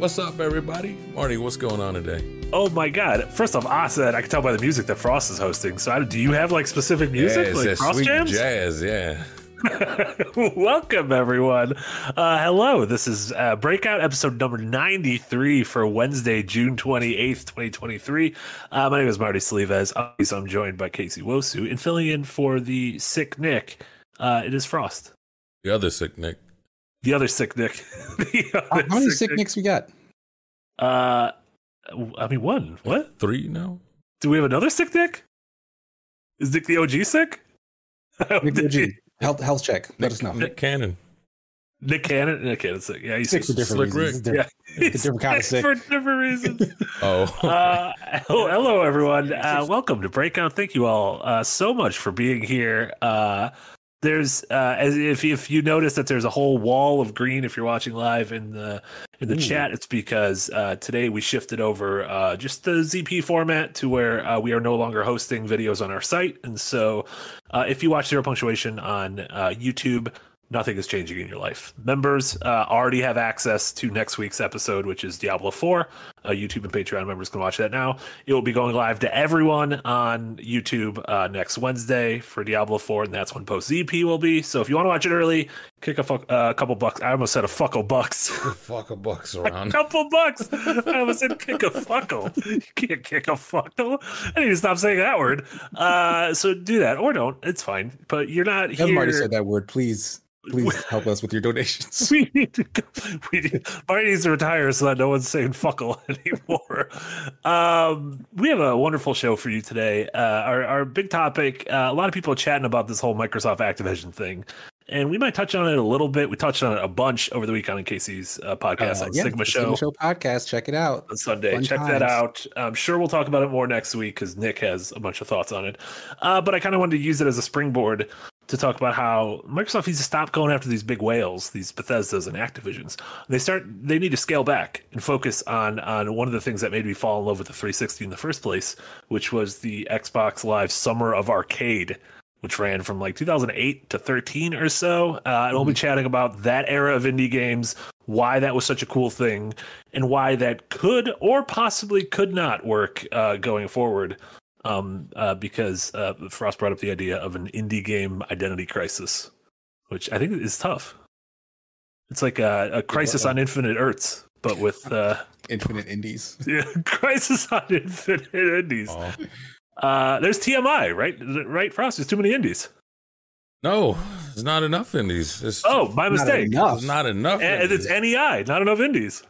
What's up, everybody? Marty, what's going on today? Oh my god! First off, I said I can tell by the music that Frost is hosting. So, I, do you have like specific music, Jazz, like that Frost sweet jams? jazz, yeah. Welcome, everyone. Uh, hello, this is uh, Breakout episode number 93 for Wednesday, June 28th, 2023. Uh, my name is Marty Sliva. Obviously, I'm joined by Casey Wosu. And filling in for the sick Nick, uh, it is Frost. The other sick Nick. The other sick Nick. the How, other how many sick nicks we got? Uh, I mean, one. What? Three now? Do we have another sick Nick? Is Nick the OG sick? Nick OG. Health, health check. Let us know. Nick Cannon. Nick Cannon. Nick Cannon's sick. Yeah, he's Sick for different Slick reasons. Rick. It's different. It's a different kind of sick. for different reasons. Oh, uh, hello, hello, everyone. Uh, welcome to Breakout. Thank you all uh, so much for being here. Uh, there's uh, as if if you notice that there's a whole wall of green if you're watching live in the in the Ooh. chat, it's because uh, today we shifted over uh, just the ZP format to where uh, we are no longer hosting videos on our site, and so uh, if you watch Zero Punctuation on uh, YouTube. Nothing is changing in your life. Members uh, already have access to next week's episode, which is Diablo 4. Uh, YouTube and Patreon members can watch that now. It will be going live to everyone on YouTube uh, next Wednesday for Diablo 4, and that's when post ZP will be. So if you want to watch it early, kick a fuck, uh, couple bucks. I almost said a fuckle bucks. fuck a bucks a around. couple bucks. I almost said kick a fuckle. You can't kick a fuckle. I need to stop saying that word. Uh, so do that or don't. It's fine. But you're not here. I've already said that word. Please, please help us with your donations. we need to go, we need, Marty needs to retire so that no one's saying fuckle anymore. Um, we have a wonderful show for you today. Uh, our, our big topic, uh, a lot of people are chatting about this whole Microsoft Activision thing. And we might touch on it a little bit. We touched on it a bunch over the weekend on Casey's uh, podcast Uh, on yeah, Sigma Show Sigma Show podcast. Check it out. on Sunday. Fun Check that out. I'm sure we'll talk about it more next week because Nick has a bunch of thoughts on it. Uh, but I kind of wanted to use it as a springboard to talk about how Microsoft needs to stop going after these big whales, these Bethesdas and Activisions. They start. They need to scale back and focus on on one of the things that made me fall in love with the 360 in the first place, which was the Xbox Live Summer of Arcade. Which ran from like 2008 to 13 or so. Uh, and we'll be chatting about that era of indie games, why that was such a cool thing, and why that could or possibly could not work uh, going forward. Um, uh, because uh, Frost brought up the idea of an indie game identity crisis, which I think is tough. It's like a, a crisis on infinite Earths, but with uh, Infinite Indies. yeah, crisis on infinite indies. Oh. Uh, there's TMI, right? Right, Frost. There's too many indies. No, there's not enough indies. It's, Oh, my Not mistake. enough. there's not enough. And indies. it's NEI, not enough indies.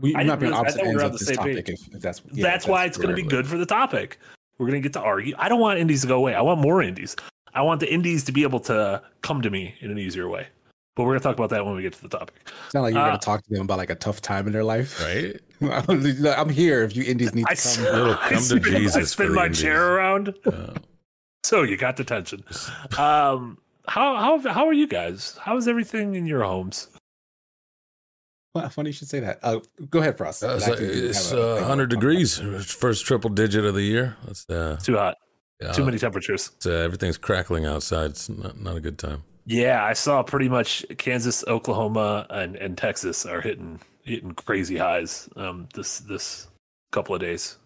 We, I we're not didn't being opposite ends on of the this same topic. page. If, if that's yeah, that's if why it's going to be good for the topic. We're going to get to argue. I don't want indies to go away. I want more indies. I want the indies to be able to come to me in an easier way. But we're going to talk about that when we get to the topic. It's not like you're Uh, going to talk to them about like a tough time in their life. right. I'm here if you Indies need I, to s- come. Little I come to spin, I Jesus spin for my indies. chair around. So you got detention. Um, how how how are you guys? How is everything in your homes? Well, funny you should say that. Uh, go ahead, Frost. uh, it's I it's, a- uh, 100 degrees. First triple digit of the year. That's uh, Too hot. yeah, Too many temperatures. it's, uh, everything's crackling outside. It's not, not a good time. Yeah, I saw pretty much Kansas, Oklahoma, and, and Texas are hitting hitting crazy highs um, this this couple of days.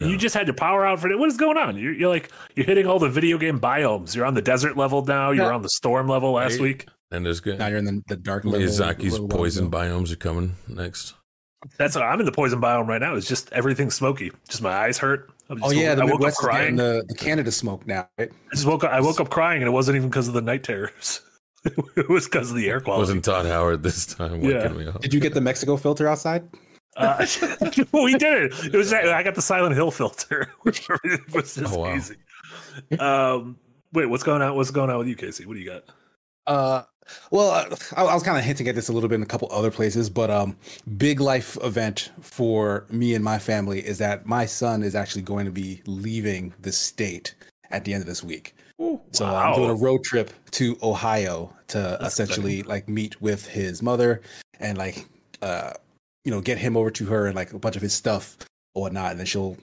You just had your power out for it. What is going on? You're, you're like you're hitting all the video game biomes. You're on the desert level now. You're Yeah. on the storm level last Right. week. And there's good. Now you're in the, the dark level. Miyazaki's level poison level. biomes are coming next. That's what I'm in the poison biome right now. It's just everything smoky. Just my eyes hurt. I'm Oh just- yeah, the I woke up Midwest is getting crying. the, the Canada smoke now. Right? I just woke up. I woke up crying, and it wasn't even because of the night terrors. it was because of the air quality. It quality. wasn't Todd Howard this time Yeah. waking me up. Did you get the Mexico filter outside? Uh, we did it. It was. I got the Silent Hill filter, which was just Oh, wow. easy. Um, wait, what's going on? What's going on with you, Casey? What do you got? Uh, well, uh, I, I was kind of hinting at this a little bit in a couple other places, but um, big life event for me and my family is that my son is actually going to be leaving the state at the end of this week. So Wow. I'm doing a road trip to Ohio to That's essentially like meet with his mother and like uh you know get him over to her and like a bunch of his stuff or whatnot, and then she'll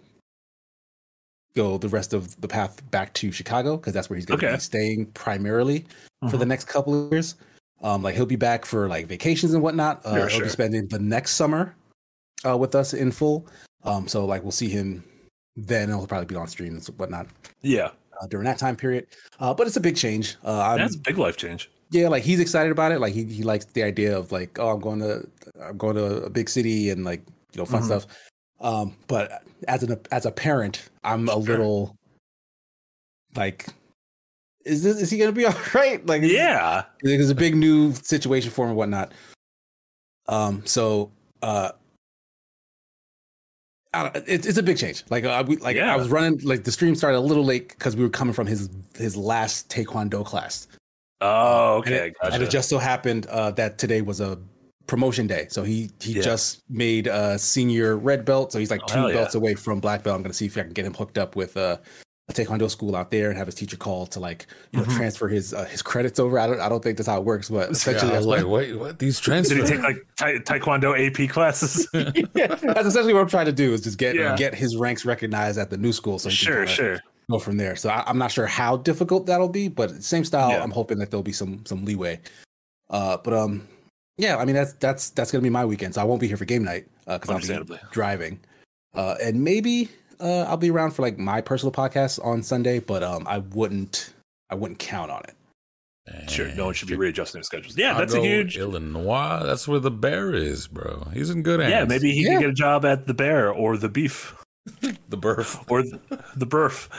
go the rest of the path back to Chicago because that's where he's going to Okay. be staying primarily for the next couple of years. Um, like he'll be back for like vacations and whatnot. Uh, Sure, he'll sure. be spending the next summer uh, with us in full. Um, so like we'll see him then. He'll probably be on stream and whatnot Yeah, uh, during that time period. Uh, but it's a big change. Uh, that's a big life change. yeah, like he's excited about it. Like he, he likes the idea of like, oh, I'm going to I'm going to a big city and like you know fun Mhm. stuff. Um, but as an as a parent, I'm a little like, is this is he gonna be all right? Like, Yeah, it's a big new situation for him and whatnot. Um, so uh, I don't, it's it's a big change. Like uh, we like Yeah. I was running like the stream started a little late because we were coming from his his last taekwondo class. Oh, And okay, it, gotcha. and it just so happened uh, that today was a promotion day. So he he Yeah. just made a senior red belt. So he's like Oh, two hell yeah. belts away from black belt. I'm gonna see if I can get him hooked up with uh, a taekwondo school out there and have his teacher call to like you know Mhm. transfer his uh, his credits over. I don't I don't think that's how it works, but Yeah, essentially I was like, what, wait, what? These Did he take like ta- taekwondo AP classes? that's essentially what I'm trying to do is just get Yeah. get his ranks recognized at the new school. So sure, sure. go from there. So I, I'm not sure how difficult that'll be, but same style. Yeah. I'm hoping that there'll be some some leeway. Uh, but um, yeah, I mean that's that's that's gonna be my weekend. So I won't be here for game night because I'll be driving. Uh, and maybe uh, I'll be around for like my personal podcast on Sunday, but um, I wouldn't I wouldn't count on it. Sure, no one should be readjusting their schedules. Yeah, that's a huge. Illinois. That's where the bear is, bro. He's in good hands. Yeah, maybe he Yeah. can get a job at the Bear or the Beef the birth. or the, the Burf.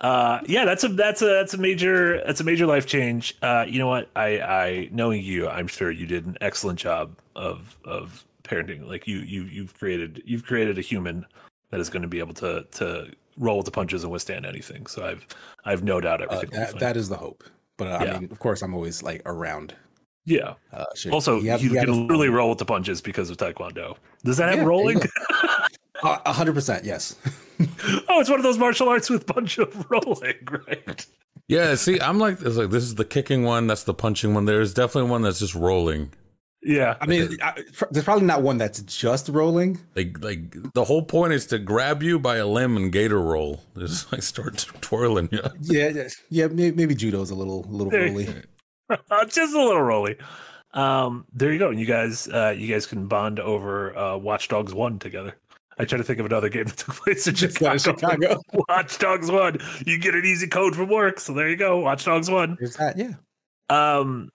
Uh, yeah, that's a that's a that's a major that's a major life change. Uh, you know what? I I knowing you, I'm sure you did an excellent job of of parenting. Like you you you've created you've created a human that is going to be able to to roll with the punches and withstand anything. So I've I've no doubt Uh, everything. be that, that is the hope. But uh, Yeah. I mean, of course, I'm always like around. yeah. Uh. Also, You have- you you can literally roll with the punches because of Taekwondo. Does that have Yeah, there rolling? go. A hundred percent, yes. oh, it's one of those martial arts with bunch of rolling, right? Yeah, see, I'm like, it's like this is the kicking one. That's the punching one. There's definitely one that's just rolling. Yeah. I mean, I, there's probably not one that's just rolling. Like, like the whole point is to grab you by a limb and gator roll. Just like start twirling you. Yeah, yeah, yeah. Maybe, maybe judo's a little, a little There- rolly. just a little rolly. Um, there you go. You guys, uh, you guys can bond over uh, Watch Dogs One together. I try to think of another game that took place in Just Chicago. Chicago. Watch Dogs One. You get an easy code from work, so there you go. Watch Dogs One. There's that, yeah. Um,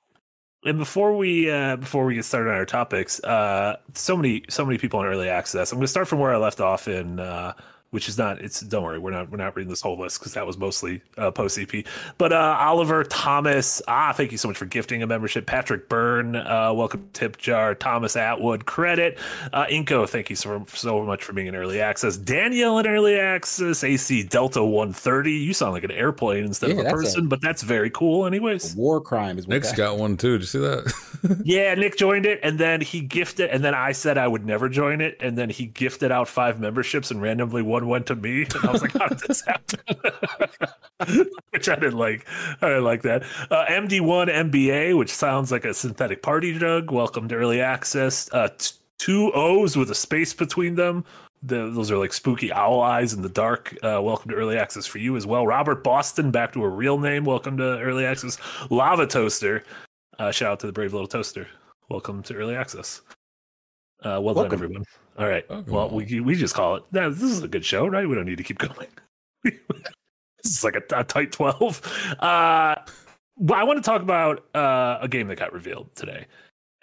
and before we uh, before we get started on our topics, uh, so many so many people on early access. I'm going to start from where I left off in. Uh, which is not it's don't worry we're not we're not reading this whole list because that was mostly uh, post ZP. But uh, Oliver Thomas, ah, thank you so much for gifting a membership. Patrick Byrne, uh, welcome to Tip Jar. Thomas Atwood, credit. Uh, Inko, thank you so so much for being in early access. Danielle in early access. AC Delta 130. You sound like an airplane instead Yeah, of a that's a- person, but that's very cool. Anyways, War crime is what Nick's that- got one too. Did you see that? yeah, Nick joined it, and then he gifted, and then I said I would never join it, and then he gifted out five memberships, and randomly one went to me, and I was like, "How did this happen?" which I didn't like. I didn't like that. Uh, MD1 MBA, which sounds like a synthetic party drug. Welcome to early access. Uh, t- two O's with a space between them. The, those are like spooky owl eyes in the dark. Uh, welcome to early access for you as well. Robert Boston, back to a real name. Welcome to early access. Lava Toaster. Uh, shout out to the brave little toaster. Welcome to early access. Uh, well done, Welcome. everyone. All right. Welcome. Well, we we just call it. No, this is a good show, right? We don't need to keep going. this is like a, a tight twelve. Uh, I want to talk about uh, a game that got revealed today,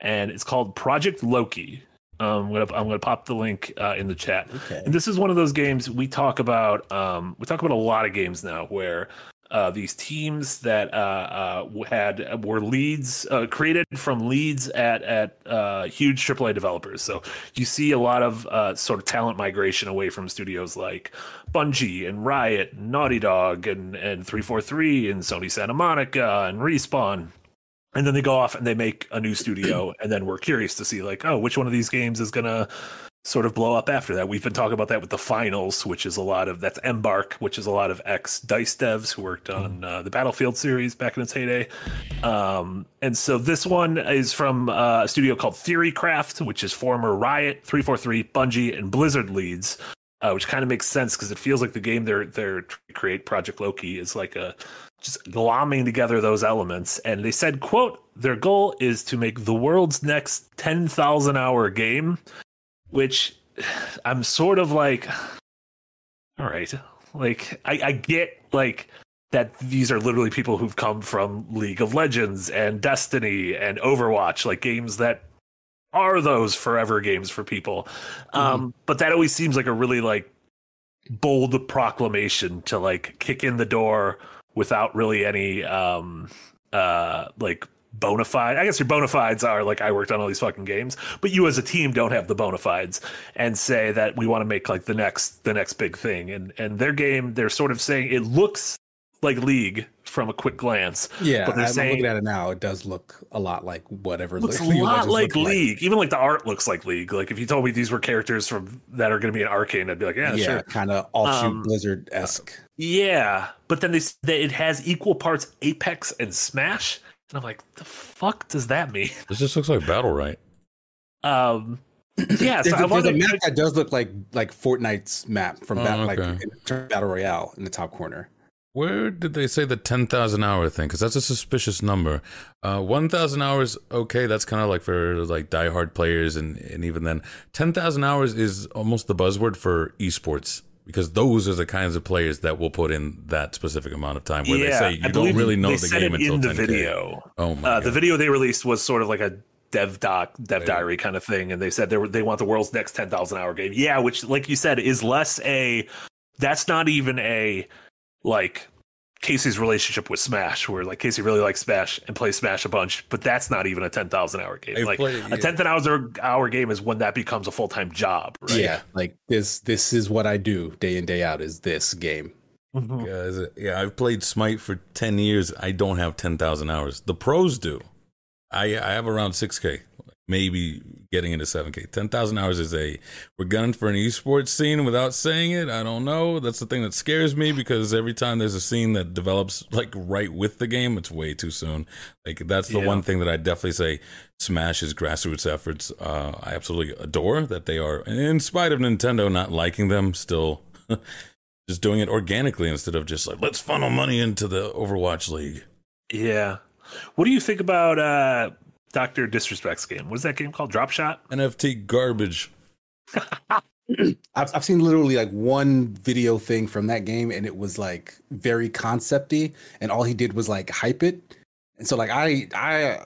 and it's called Project Loki. Um, I'm gonna I'm gonna pop the link uh, in the chat. Okay. And this is one of those games we talk about. Um, we talk about a lot of games now where uh, these teams that uh, uh, had were leads uh, created from leads at at uh, huge AAA developers. So you see a lot of uh, sort of talent migration away from studios like Bungie and Riot, and Naughty Dog, and and three four three, and Sony Santa Monica, and Respawn and then they go off and they make a new studio and then we're curious to see like oh which one of these games is gonna sort of blow up after that. We've been talking about that with the finals which is a lot of that's embark which is a lot of ex dice devs who worked on uh, the battlefield series back in its heyday. Um, and so this one is from uh, a studio called theorycraft which is former riot 343 bungie and blizzard leads uh, which kind of makes sense because it feels like the game they're they're trying to create project loki is like a just glomming together those elements. And they said, quote, their goal is to make the world's next 10,000 hour game, which I'm sort of like, all right, like I, I get like that these are literally people who've come from League of Legends and Destiny and Overwatch, like games that are those forever games for people. Mm-hmm. Um, but that always seems like a really like bold proclamation to like kick in the door without really any um uh like bona fide. I guess your bona fides are like I worked on all these fucking games, but you as a team don't have the bona fides and say that we want to make like the next the next big thing. And and their game, they're sort of saying it looks like League from a quick glance. Yeah, but they're I'm saying looking at it now. It does look a lot like whatever. looks a League of lot like League. Even like the art looks like League. Like if you told me these were characters from that are going to be in Arcane, I'd be like, yeah, Yeah, sure. kind of offshoot Um, Blizzard esque. Yeah, but then they that it has equal parts Apex and Smash, and I'm like, the fuck does that mean? This just looks like Battle Right. Um, yeah, so There's, I a, there's a map that does look like like Fortnite's map from Oh, Bat- like okay. in terms of Battle Royale in the top corner. Where did they say the 10,000 hour thing? Because that's a suspicious number. Uh, 1,000 hours, okay, that's kind of like for like diehard players. And, and even then, 10,000 hours is almost the buzzword for esports because those are the kinds of players that will put in that specific amount of time where yeah, they say I you don't really know the game until in the 10K. video. Oh my Uh, God. the video they released was sort of like a dev doc, dev Yeah. diary kind of thing, and they said they were, they want the world's next ten thousand hour game. Yeah, which, like you said, is less a. That's not even a like Casey's relationship with Smash, where like Casey really likes Smash and plays Smash a bunch, but that's not even a ten thousand hour game. I've like played- a ten thousand hour hour game is when that becomes a full time job. Right? Yeah, like this. This is what I do day in day out. Is this game? Mhm. Guys, yeah, I've played Smite for 10 years. I don't have 10,000 hours. The pros do. I I have around 6K, maybe getting into 7K. 10,000 hours is a, we're gunning for an esports scene without saying it. I don't know. That's the thing that scares me because every time there's a scene that develops like right with the game, it's way too soon. Like, that's the Yeah. one thing that I definitely say Smash is grassroots efforts. Uh, I absolutely adore that they are, in spite of Nintendo not liking them, still. just doing it organically instead of just like let's funnel money into the Overwatch League. Yeah. What do you think about uh Doctor Disrespect's game? What is that game called? Drop Shot? NFT garbage. I've I've seen literally like one video thing from that game, and it was like very concepty, and all he did was like hype it. And so like I I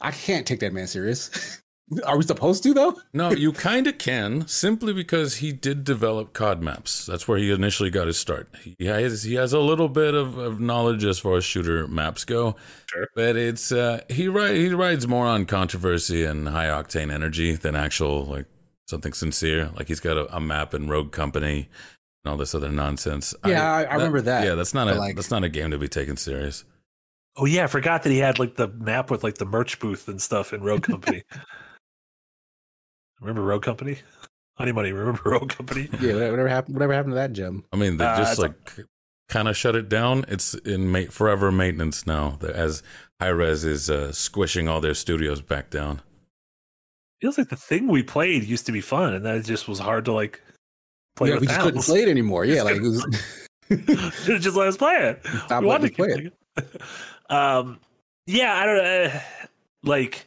I can't take that man serious. Are we supposed to though? No, you kind of can simply because he did develop COD maps. That's where he initially got his start. He has he has a little bit of, of knowledge as far as shooter maps go, Sure. but it's uh, he ride, he rides more on controversy and high octane energy than actual like something sincere. Like he's got a, a map in Rogue Company and all this other nonsense. Yeah, I- I remember that, Yeah, that's not a like- that's not a game to be taken serious. Oh yeah, I forgot that he had like the map with like the merch booth and stuff in Rogue Company. remember Rogue Company? Honey Money, remember Rogue Company? Yeah, whatever, whatever happened. Whatever happened to that gem? I mean, they Uh, just it's like kind of shut it down. It's in ma- forever maintenance now, as Hi-Rez is uh, squishing all their studios back down. Feels like the thing we played used to be fun, and then it just was hard to like play yeah, with we just couldn't play it anymore. Yeah, like it was, Should have just let us play it. stop We wanted to play it. it. um, yeah, I don't know. Uh, like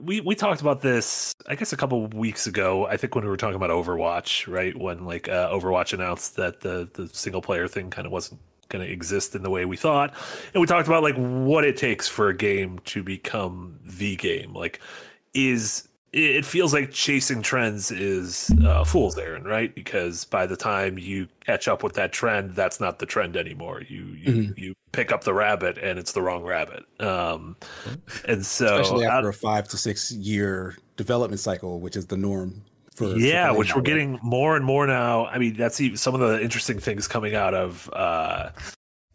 we we talked about this, I guess, a couple weeks ago. I think when we were talking about Overwatch, right? When like uh, Overwatch announced that the the single player thing kind of wasn't going to exist in the way we thought, and we talked about like what it takes for a game to become the game. Like, is it feels like chasing trends is uh, fool's errand, right? Because by the time you catch up with that trend, that's not the trend anymore. You you, Mhm. you pick up the rabbit, and it's the wrong rabbit. Um, and so Especially after a five to six year development cycle, which is the norm for for yeah, playing which we're way. getting more and more now. I mean, that's even some of the interesting things coming out of uh,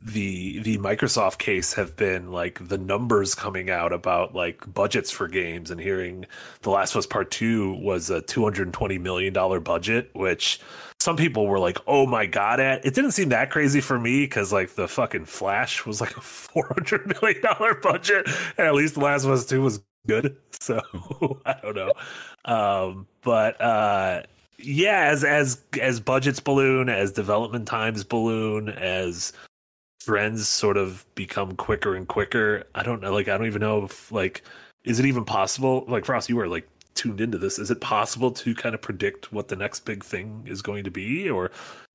the the Microsoft case have been like the numbers coming out about like budgets for games and hearing The Last of Us Part Two was a two hundred and twenty million dollar budget, which some people were like, "Oh my god!" At it didn't seem that crazy for me because like the fucking Flash was like a four hundred million dollar budget, and at least The Last of Us Two was good. So I don't know, um, but uh, yeah, as as as budgets balloon, as development times balloon, as trends sort of become quicker and quicker. I don't know. Like, I don't even know if like, is it even possible? Like, Frost, you were like tuned into this. Is it possible to kind of predict what the next big thing is going to be, or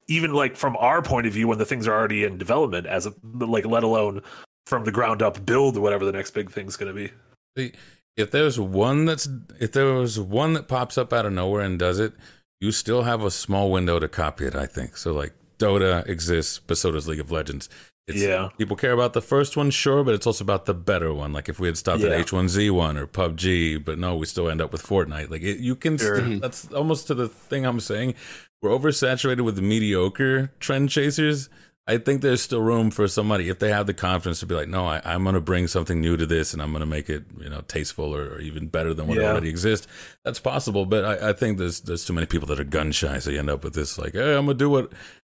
even like from our point of view when the things are already in development, as a like, let alone from the ground up build whatever the next big thing's going to be. If there's one that's if there was one that pops up out of nowhere and does it, you still have a small window to copy it. I think so. Like Dota exists, but so does League of Legends. It's, Yeah. people care about the first one, sure, but it's also about the better one. Like if we had stopped Yeah. at H1Z1 or PUBG, but no, we still end up with Fortnite. Like it, you can. Sure. st- mm-hmm. that's almost to the thing I'm saying. We're oversaturated with mediocre trend chasers. I think there's still room for somebody if they have the confidence to be like, no, I, I'm going to bring something new to this, and I'm going to make it, you know, tasteful or, or even better than what Yeah. already exists. That's possible, but I, I think there's there's too many people that are gun shy, so you end up with this like, hey, I'm gonna do what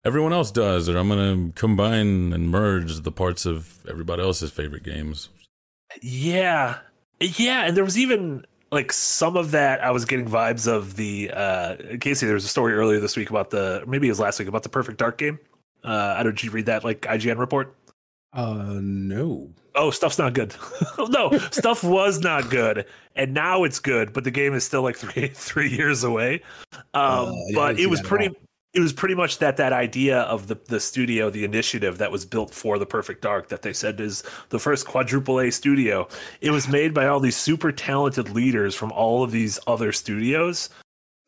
everyone else does, or I'm gonna combine and merge the parts of everybody else's favorite games. Yeah. Yeah, and there was even like some of that I was getting vibes of the uh Casey, there was a story earlier this week about the maybe it was last week about the Perfect Dark game. Uh I don't did you read that like IGN report? Uh, no. Oh, stuff's not good. no, stuff was not good, and now it's good, but the game is still like three three years away. Um, Uh, yeah, but it was pretty. It was pretty much that that idea of the the studio, the initiative that was built for the Perfect Dark, that they said is the first quadruple A studio. It was made by all these super talented leaders from all of these other studios.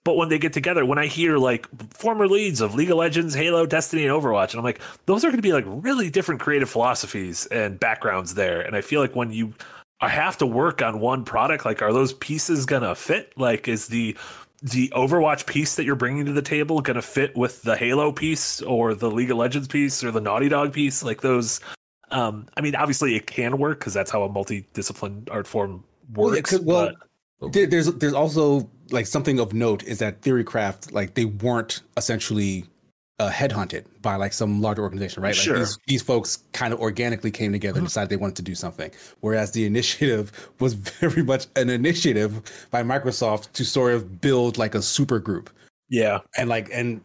But when they get together, when I hear like former leads of League of Legends, Halo, Destiny, and Overwatch, and I'm like, those are going to be like really different creative philosophies and backgrounds there. And I feel like when you I have to work on one product, like, are those pieces going to fit? Like, is the the Overwatch piece that you're bringing to the table going to fit with the Halo piece or the League of Legends piece or the Naughty Dog piece? Like those. Um, I mean, obviously it can work because that's how a multi-discipline art form Well, yeah, well, but- There, there's there's also like something of note is that Theorycraft like they weren't essentially uh, headhunted by like some larger organization, right? Like Sure. these, these folks kind of organically came together and decided they wanted to do something. Whereas the initiative was very much an initiative by Microsoft to sort of build like a super group. yeah, And like and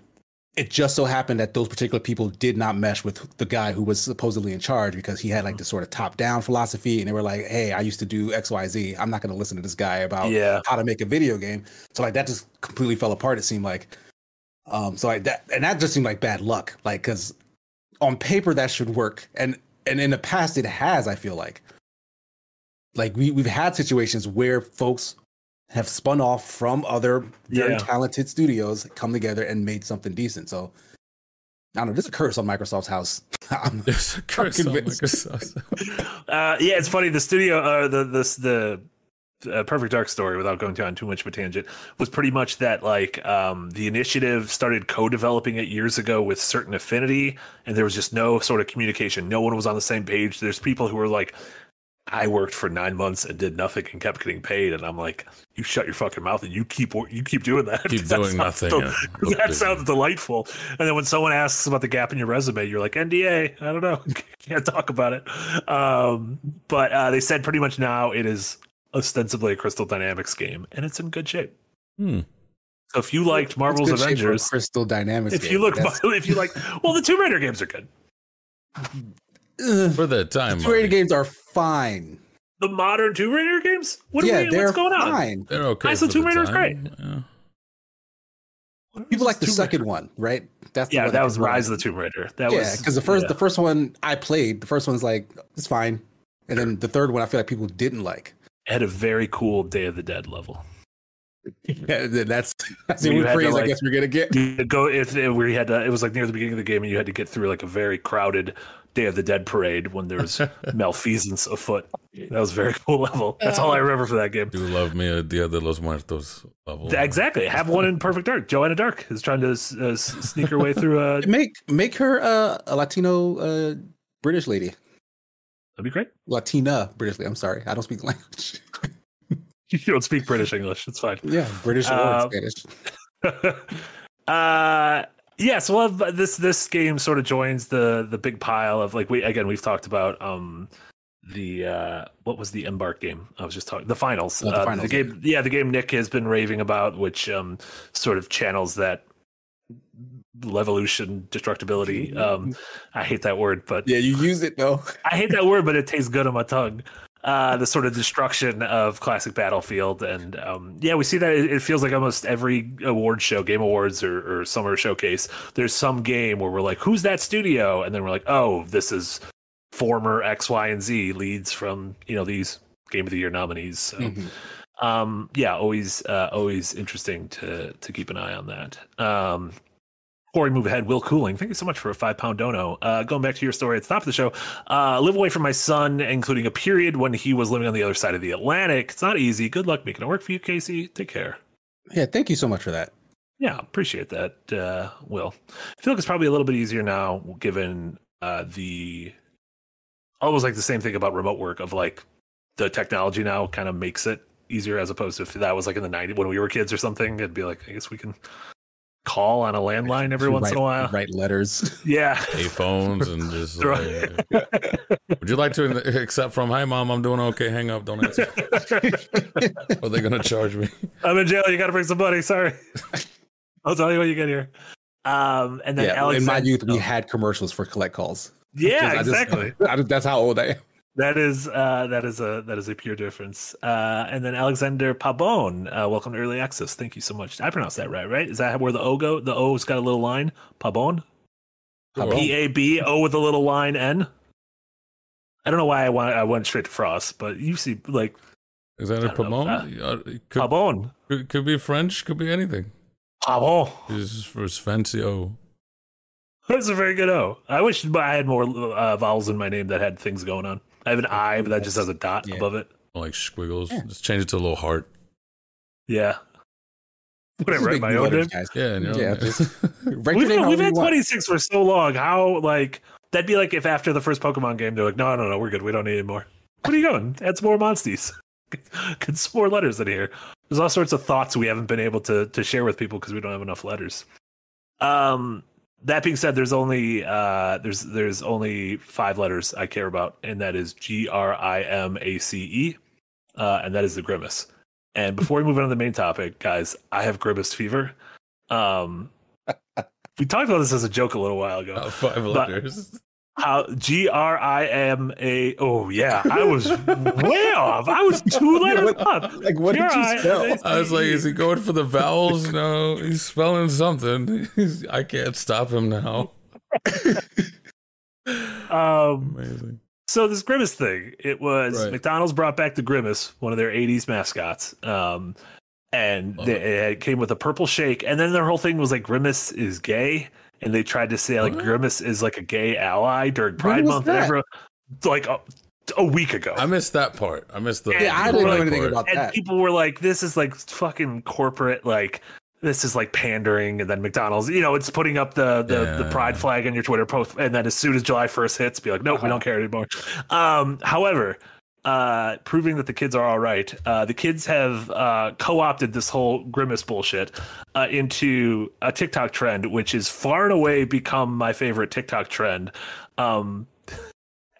it just so happened that those particular people did not mesh with the guy who was supposedly in charge because he had like this sort of top down philosophy and they were like, Hey, I used to do XYZ. I'm not gonna listen to this guy about yeah, how to make a video game. So like that just completely fell apart. It seemed like, um, so like that, and that just seemed like bad luck. Like because on paper that should work, and and in the past it has. I feel like, like we we've had situations where folks have spun off from other very Yeah. talented studios, come together and made something decent. So. I don't know. There's a curse on Microsoft's house. I'm- There's a curse on convinced. Microsoft. uh, yeah. It's funny. The studio, uh, the this the uh, Perfect Dark story, without going on too much of a tangent, was pretty much that like um, the initiative started co-developing it years ago with certain affinity, and there was just no sort of communication. No one was on the same page. There's people who were like, "I worked for nine months and did nothing and kept getting paid," and I'm like, "You shut your fucking mouth and you keep you keep doing that. Keep that doing nothing. del- yeah. that sounds delightful. And then when someone asks about the gap in your resume, you're like NDA. I don't know, can't talk about it. Um, but uh, they said pretty much now it is ostensibly a Crystal Dynamics game, and it's in good shape. Hmm. So if you liked Marvel's It's good shape for a Avengers, Crystal Dynamics. if game. you look, if you like, well, the Tomb Raider games are good. For the time, Tomb Raider games are fine. The modern Tomb Raider games. What are yeah, we, they're what's going on? fine. they're okay. I said for Tomb the Raider's time. Yeah. People like the Tomb second Raider? one, right? That's the Yeah, one that was. Rise of the Tomb Raider. That yeah, was because the first yeah. the first one I played, the first one's like it's fine, and then the third one I feel like people didn't like. Had a very cool Day of the Dead level. Yeah, that's that's the You only had to, phrase I guess we're gonna get. go if it, where you had to, it was like near the beginning of the game and you had to get through like a very crowded Day of the Dead parade when there was malfeasance afoot. That was a very cool level. That's all I remember for that game. Do love me a Dia de los Muertos level. Exactly. Have one in Perfect Dark. Joanna Dark is trying to uh, sneak her way through. Uh, Make make her uh, a Latino uh, British lady, that'd be great. Latina British lady. I'm sorry, I don't speak the language. You don't speak British English. It's fine. yeah, British or Uh, Spanish. uh yeah so well, this this game sort of joins the the big pile of like we again we've talked about um the uh what was the embark game i was just talking the finals Oh, the uh, finals, the game yeah the game nick has been raving about which um sort of channels that levolution destructibility. Um, I hate that word, but Yeah, you use it though. I hate that word, but it tastes good on my tongue. Uh, the sort of destruction of classic Battlefield, and um, yeah, we see that it, it feels like almost every award show, Game Awards or, or Summer Showcase, there's some game where we're like, "Who's that studio?" And then we're like, "Oh, this is former X, Y, and Z leads from you know these Game of the Year nominees." So, Mhm. um, yeah, always uh, always interesting to to keep an eye on that. Um, before we move ahead, Will Cooling, thank you so much for a five pound dono. Uh, going back to your story at the top of the show, uh, live away from my son, including a period when he was living on the other side of the Atlantic. It's not easy. Good luck making it work for you, Casey. Take care. Yeah, thank you so much for that. Yeah, appreciate that, uh, Will. I feel like it's probably a little bit easier now, given uh, the almost like the same thing about remote work of like the technology now kind of makes it easier as opposed to if that was like in the 90s when we were kids or something it'd be like i guess we can call on a landline every once write, in a while Write letters. yeah payphones and just. Right. uh, would you like to accept from? Hi, mom. I'm doing okay. Hang up. Don't answer. Are they gonna charge me? i'm in jail you gotta bring some money sorry i'll tell you when you get here um and then yeah, Alex in my youth, we had commercials for collect calls. yeah I just- exactly I just- that's how old I am. That is uh, that is a that is a pure difference. Uh, and then Alexander Pabon, uh, welcome to early access. Thank you so much. I pronounced that right, right? Is that where the O go? The O's got a little line. Pabon, P A B O with a little line N. I don't know why I went I went straight to Frost, but you see like Is that I a know. Pamon? Uh, could, Pabon, could, could be French. Could be anything. Pabon. This is for fancy O. That's a very good O. I wish I had more uh, vowels in my name that had things going on. I have an eye, but that just has a dot Yeah. above it. Like squiggles. Yeah. Just change it to a little heart. Yeah. Would I Just write my own name? guys. Yeah, and you're Yeah, just- we've your name we've had 26 for so long. How like that'd be like if after the first Pokemon game they're like, no, no, no, we're good. We don't need any more. What are you going? Add some more monsties. Get some more letters in here. There's all sorts of thoughts we haven't been able to to share with people because we don't have enough letters. Um, that being said, there's only uh there's there's only five letters I care about, and that is G R I M A C E, uh, and that is the grimace. And before we move on to the main topic, guys, I have grimace fever. Um, we talked about this as a joke a little while ago. Uh, five letters. How G R I M A? Oh yeah, I was way off. I was two letters off. Like, what did you G R I M A spell? I was like, is he going for the vowels? No, he's spelling something. He's, I can't stop him now. Um, Amazing. so this grimace thing, it was Right. McDonald's brought back the grimace, one of their '80s mascots. Um, and they, it came with a purple shake, and then their whole thing was like grimace is gay, and they tried to say like What? grimace is like a gay ally during Pride Month, and that? everyone, like a, a week ago. I missed that part. I missed the. Yeah, I the didn't know right anything part. about and that. people were like, "This is like fucking corporate, like this is like pandering." And then McDonald's, you know, it's putting up the the, the pride flag on your Twitter post, and then as soon as July first hits, be like, "Nope, we Uh-huh. don't care anymore." Um, however, uh, proving that the kids are all right, uh, the kids have uh, co-opted this whole grimace bullshit uh, into a TikTok trend, which is far and away become my favorite TikTok trend. Um,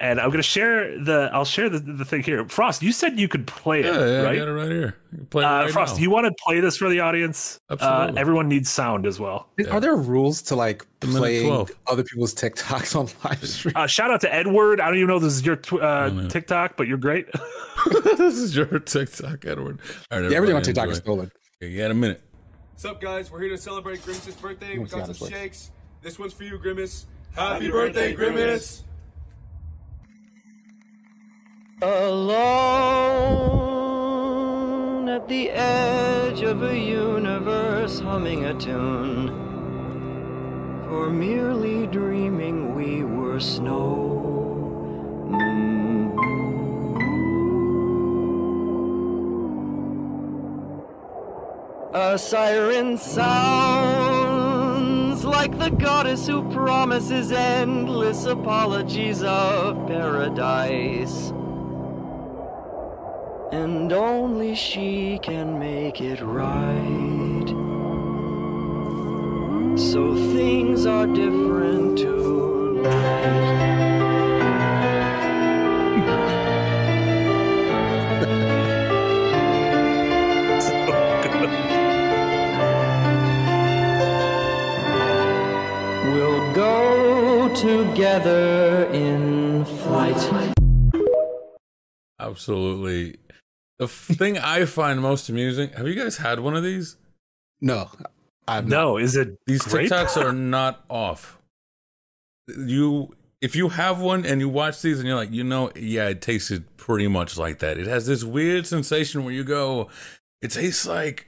and I'm gonna share the. I'll share the, the thing here. Frost, you said you could play it, Yeah, yeah, I right? got it right here. You play it Uh, right Frost, now. you want to play this for the audience? Uh, Absolutely. everyone needs sound as well. Yeah. Are there rules to like A playing other people's TikToks on live stream? Uh, shout out to Edward. I don't even know if this is your tw- uh. TikTok, but you're great. this is your TikTok, Edward. All right, Yeah, everything on everybody TikTok is stolen. Okay, you got a minute. What's up, guys? We're here to celebrate Grimace's birthday. We got some shakes. This one's for you, Grimace. Happy, birthday, Grimace! Alone at the edge of a universe humming a tune. For merely dreaming we were snow. A siren sounds like the goddess who promises endless apologies of paradise. And only she can make it right. So things are different tonight. We'll go together in flight. Absolutely. The f- thing I find most amusing. Have you guys had one of these? No, I'm No, is it These grape? TikToks are not off. You, if you have one and you watch these and you're like, you know, yeah, it tasted pretty much like that. It has this weird sensation where you go, it tastes like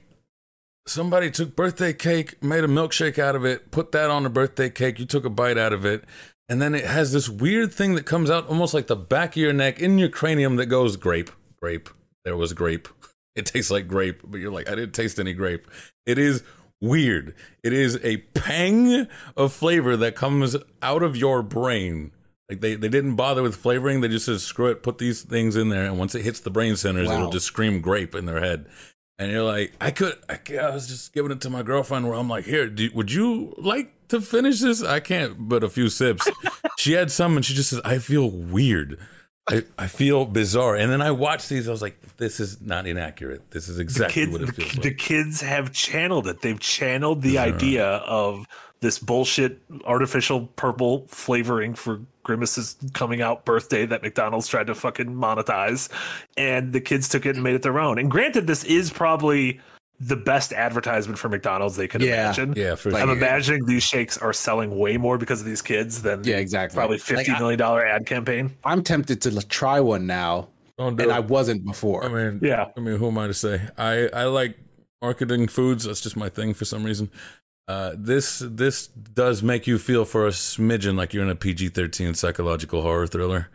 somebody took birthday cake, made a milkshake out of it, put that on a birthday cake. You took a bite out of it, and then it has this weird thing that comes out almost like the back of your neck in your cranium that goes grape, grape. There was grape. It tastes like grape, but you're like, I didn't taste any grape. It is weird. It is a pang of flavor that comes out of your brain. Like they, they didn't bother with flavoring. They just said, screw it, put these things in there. And once it hits the brain centers, Wow. it'll just scream grape in their head. And you're like, I could, I was just giving it to my girlfriend where I'm like, here, do, would you like to finish this? I can't, but a few sips. she had some and she just says, I feel weird. I, I feel bizarre. And then I watched these. I was like, this is not inaccurate. This is the exactly kids, what it the, feels the like. kids have channeled it. They've channeled the idea of this bullshit artificial purple flavoring for Grimace's coming out birthday that McDonald's tried to fucking monetize, and the kids took it and made it their own. And granted, this is probably the best advertisement for McDonald's they could Yeah. imagine. Yeah, for Like- I'm sure. imagining these shakes are selling way more because of these kids than Yeah, exactly. probably Like, fifty I- million dollar ad campaign. I'm tempted to try one now, Don't do and it. I wasn't before. I mean, Yeah. I mean, who am I to say? I I like marketing foods. That's just my thing for some reason. Uh, this this does make you feel for a smidgen like you're in a PG-13 psychological horror thriller,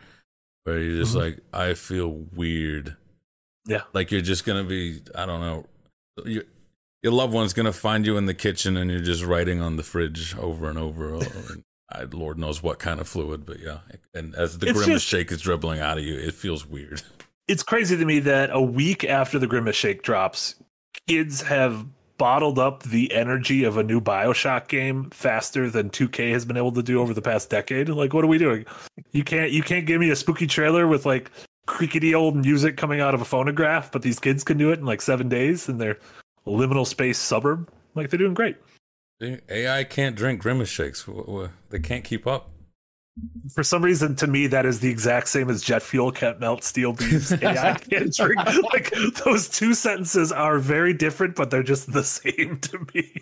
where you're just like, I feel weird. Yeah. like you're just gonna be. I don't know. Your your loved one's gonna find you in the kitchen and you're just writing on the fridge over and over. Oh, and I, Lord knows what kind of fluid, but yeah. And as the It's grimace just- shake is dribbling out of you, it feels weird. it's crazy to me that a week after the Grimace Shake drops, kids have bottled up the energy of a new Bioshock game faster than 2K has been able to do over the past decade. Like, what are we doing? You can't you can't give me a spooky trailer with like creaky old music coming out of a phonograph, but these kids can do it in like seven days in their liminal space suburb. Like they're doing great. AI can't drink grimace shakes. They can't keep up. For some reason, to me, that is the exact same as jet fuel can't melt steel beams. AI can't drink. Like those two sentences are very different, but they're just the same to me.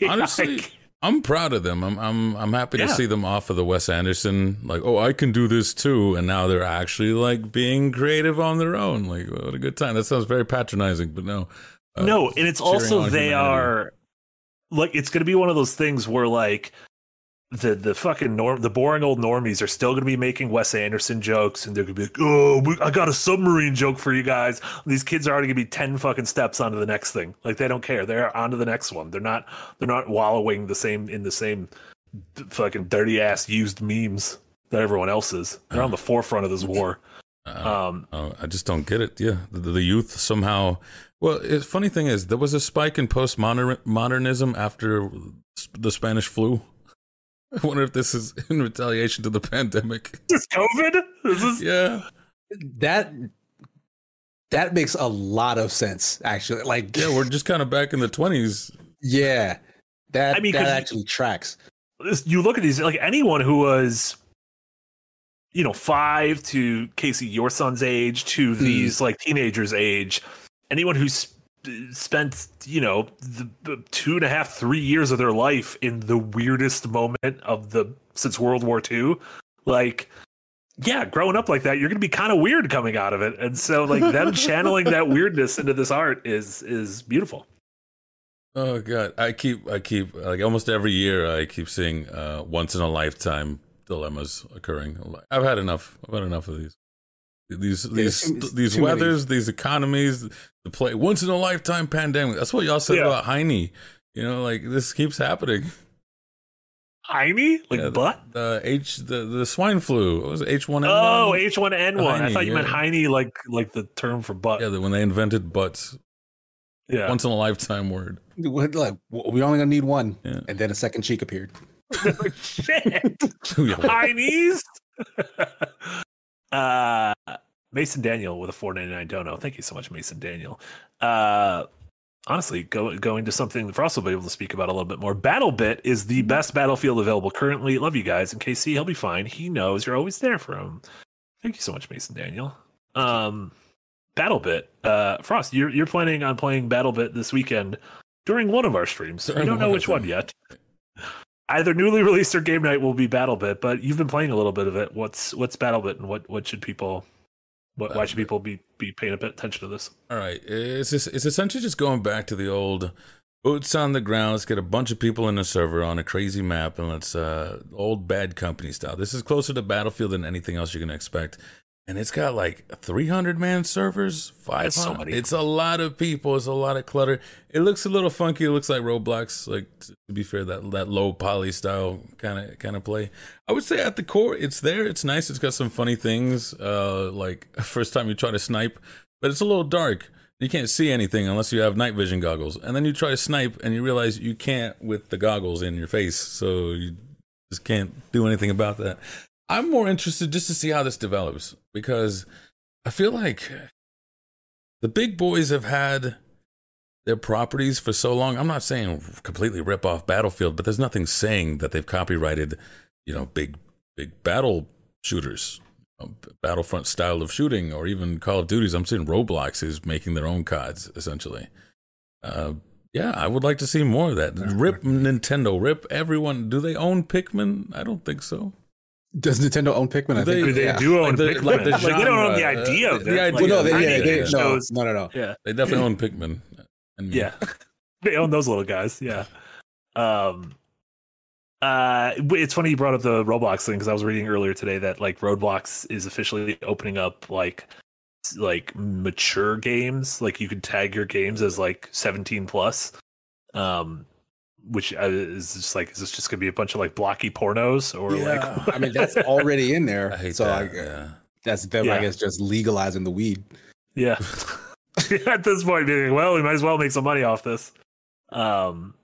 AI Honestly, I'm proud of them. I'm I'm I'm happy to see them off of the Wes Anderson. Like, oh, I can do this too, and now they're actually like being creative on their own. Like, what a good time. That sounds very patronizing, but no. Uh, no, and it's also they humanity. are like it's going to be one of those things where like the the fucking norm the boring old normies are still going to be making Wes Anderson jokes and they're going to be like, "Oh, we, I got a submarine joke for you guys." These kids are already going to be 10 fucking steps onto the next thing. Like they don't care. They're onto the next one. They're not they're not wallowing the same in the same d- fucking dirty ass used memes that everyone else is. They're on the forefront of this war. Uh, Um Oh, I just don't get it. Yeah, the, the youth somehow. Well, the funny thing is, there was a spike in postmodernism after the Spanish flu. I wonder if this is in retaliation to the pandemic. this COVID? This is Yeah, that that makes a lot of sense, actually. Like, yeah, we're just kind of back in the twenties. yeah, that I mean, that 'cause- actually tracks. you look at these like anyone who was you know five to casey your son's age to these mm. like teenagers age anyone who's spent you know the, the two and a half three years of their life in the weirdest moment of the since world war ii like yeah growing up like that you're gonna be kind of weird coming out of it and so like them channeling that weirdness into this art is is beautiful Oh god, I keep, I keep, like almost every year, I keep seeing uh, once in a lifetime dilemmas occurring. I'm like, I've had enough. I've had enough of these. These these too- these too many. weathers, these economies, the play once in a lifetime pandemic. That's what y'all said Yeah. about Heine. You know, like this keeps happening. Heine? like Yeah, butt The H, the the swine flu. What was it H one N one? Oh, H one N one. I thought you meant yeah. Heine, like like the term for butt. yeah, the, when they invented butts, Yeah. once in a lifetime word. What, Like, we only gonna need one, Yeah. and then a second cheek appeared. Oh, shit. Yeah. Uh, Mason Daniel with a four ninety nine dono. Thank you so much, Mason Daniel. Uh, honestly, go, going to something that Frost will be able to speak about a little bit more. BattleBit is the best battlefield available currently. Love you guys. And KC, he'll be fine. He knows you're always there for him. Thank you so much, Mason Daniel. Um, BattleBit, uh, Frost, you're you're planning on playing BattleBit this weekend during one of our streams. We During don't know which one yet. Either newly released or game night will be BattleBit, but you've been playing a little bit of it. What's what's BattleBit, and what what should people, what why should people be be paying a bit attention to this? All right, it's just, it's essentially just going back to the old boots on the ground. Let's get a bunch of people in a server on a crazy map, and let's uh old bad company style. This is closer to Battlefield than anything else you're gonna expect, and it's got like 300 man servers, 500. That's so. It's a lot of people. It's a lot of clutter. It looks a little funky. It looks like Roblox. Like to be fair, that that low poly style kind of kind of play. I would say at the core, it's there. It's nice. It's got some funny things. Uh, like first time you try to snipe, but it's a little dark. You can't see anything unless you have night vision goggles. And then you try to snipe and you realize you can't with the goggles in your face. So you just can't do anything about that. I'm more interested just to see how this develops because I feel like the big boys have had their properties for so long. I'm not saying completely rip off Battlefield, but there's nothing saying that they've copyrighted, you know, big big battle shooters, Battlefront style of shooting, or even Call of Duties. I'm seeing Roblox is making their own CODs essentially. Uh, yeah, I would like to see more of that. Rip Nintendo, rip everyone. Do they own Pikmin? I don't think so. Does Nintendo own Pikmin? I They- think They yeah. do own Like the- Pikmin. like the Like, they don't own the idea of the it. idea. Like, Well, no, they, I yeah, they, it no, shows- no, no, no. yeah, They definitely own Pikmin. And yeah. they own those little guys. Yeah. Um. Uh, it's funny you brought up the Roblox thing because I was reading earlier today that like Roblox is officially opening up like like mature games. Like you could tag your games as like 17 plus. Um, which uh, is just like is this just gonna be a bunch of like blocky pornos or Yeah, like I mean that's already in there. I hate so that. I, yeah. that's them. Yeah. I guess just legalizing the weed. Yeah. At this point, being well, we might as well make some money off this. Um,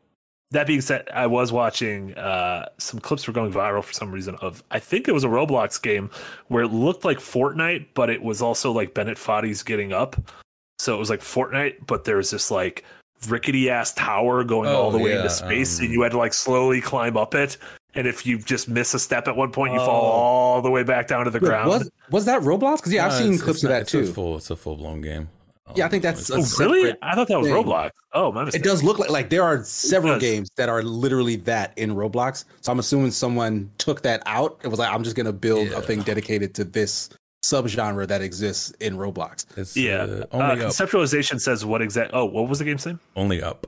that being said, I was watching uh, some clips were going viral for some reason of I think it was a Roblox game where it looked like Fortnite, but it was also like Bennett Foddy's getting up. So it was like Fortnite, but there was this like rickety ass tower going Oh, all the way yeah, into space, um, and you had to like slowly climb up it. And if you just miss a step at one point, you Oh. fall all the way back down to the ground. Was was that Roblox? Because yeah, I've seen clips it's of not- that it's too. A full, it's a full blown game. Yeah, I think that's Um, a Oh, really? I thought that was thing. Roblox. Oh, my mistake. It does look like like there are several games that are literally that in Roblox. So I'm assuming someone took that out. It was like I'm just gonna build Yeah. a thing dedicated to this subgenre that exists in Roblox. It's, Yeah. uh, Uh, only up. conceptualization says what exact? Oh, what was the game's name? Only up.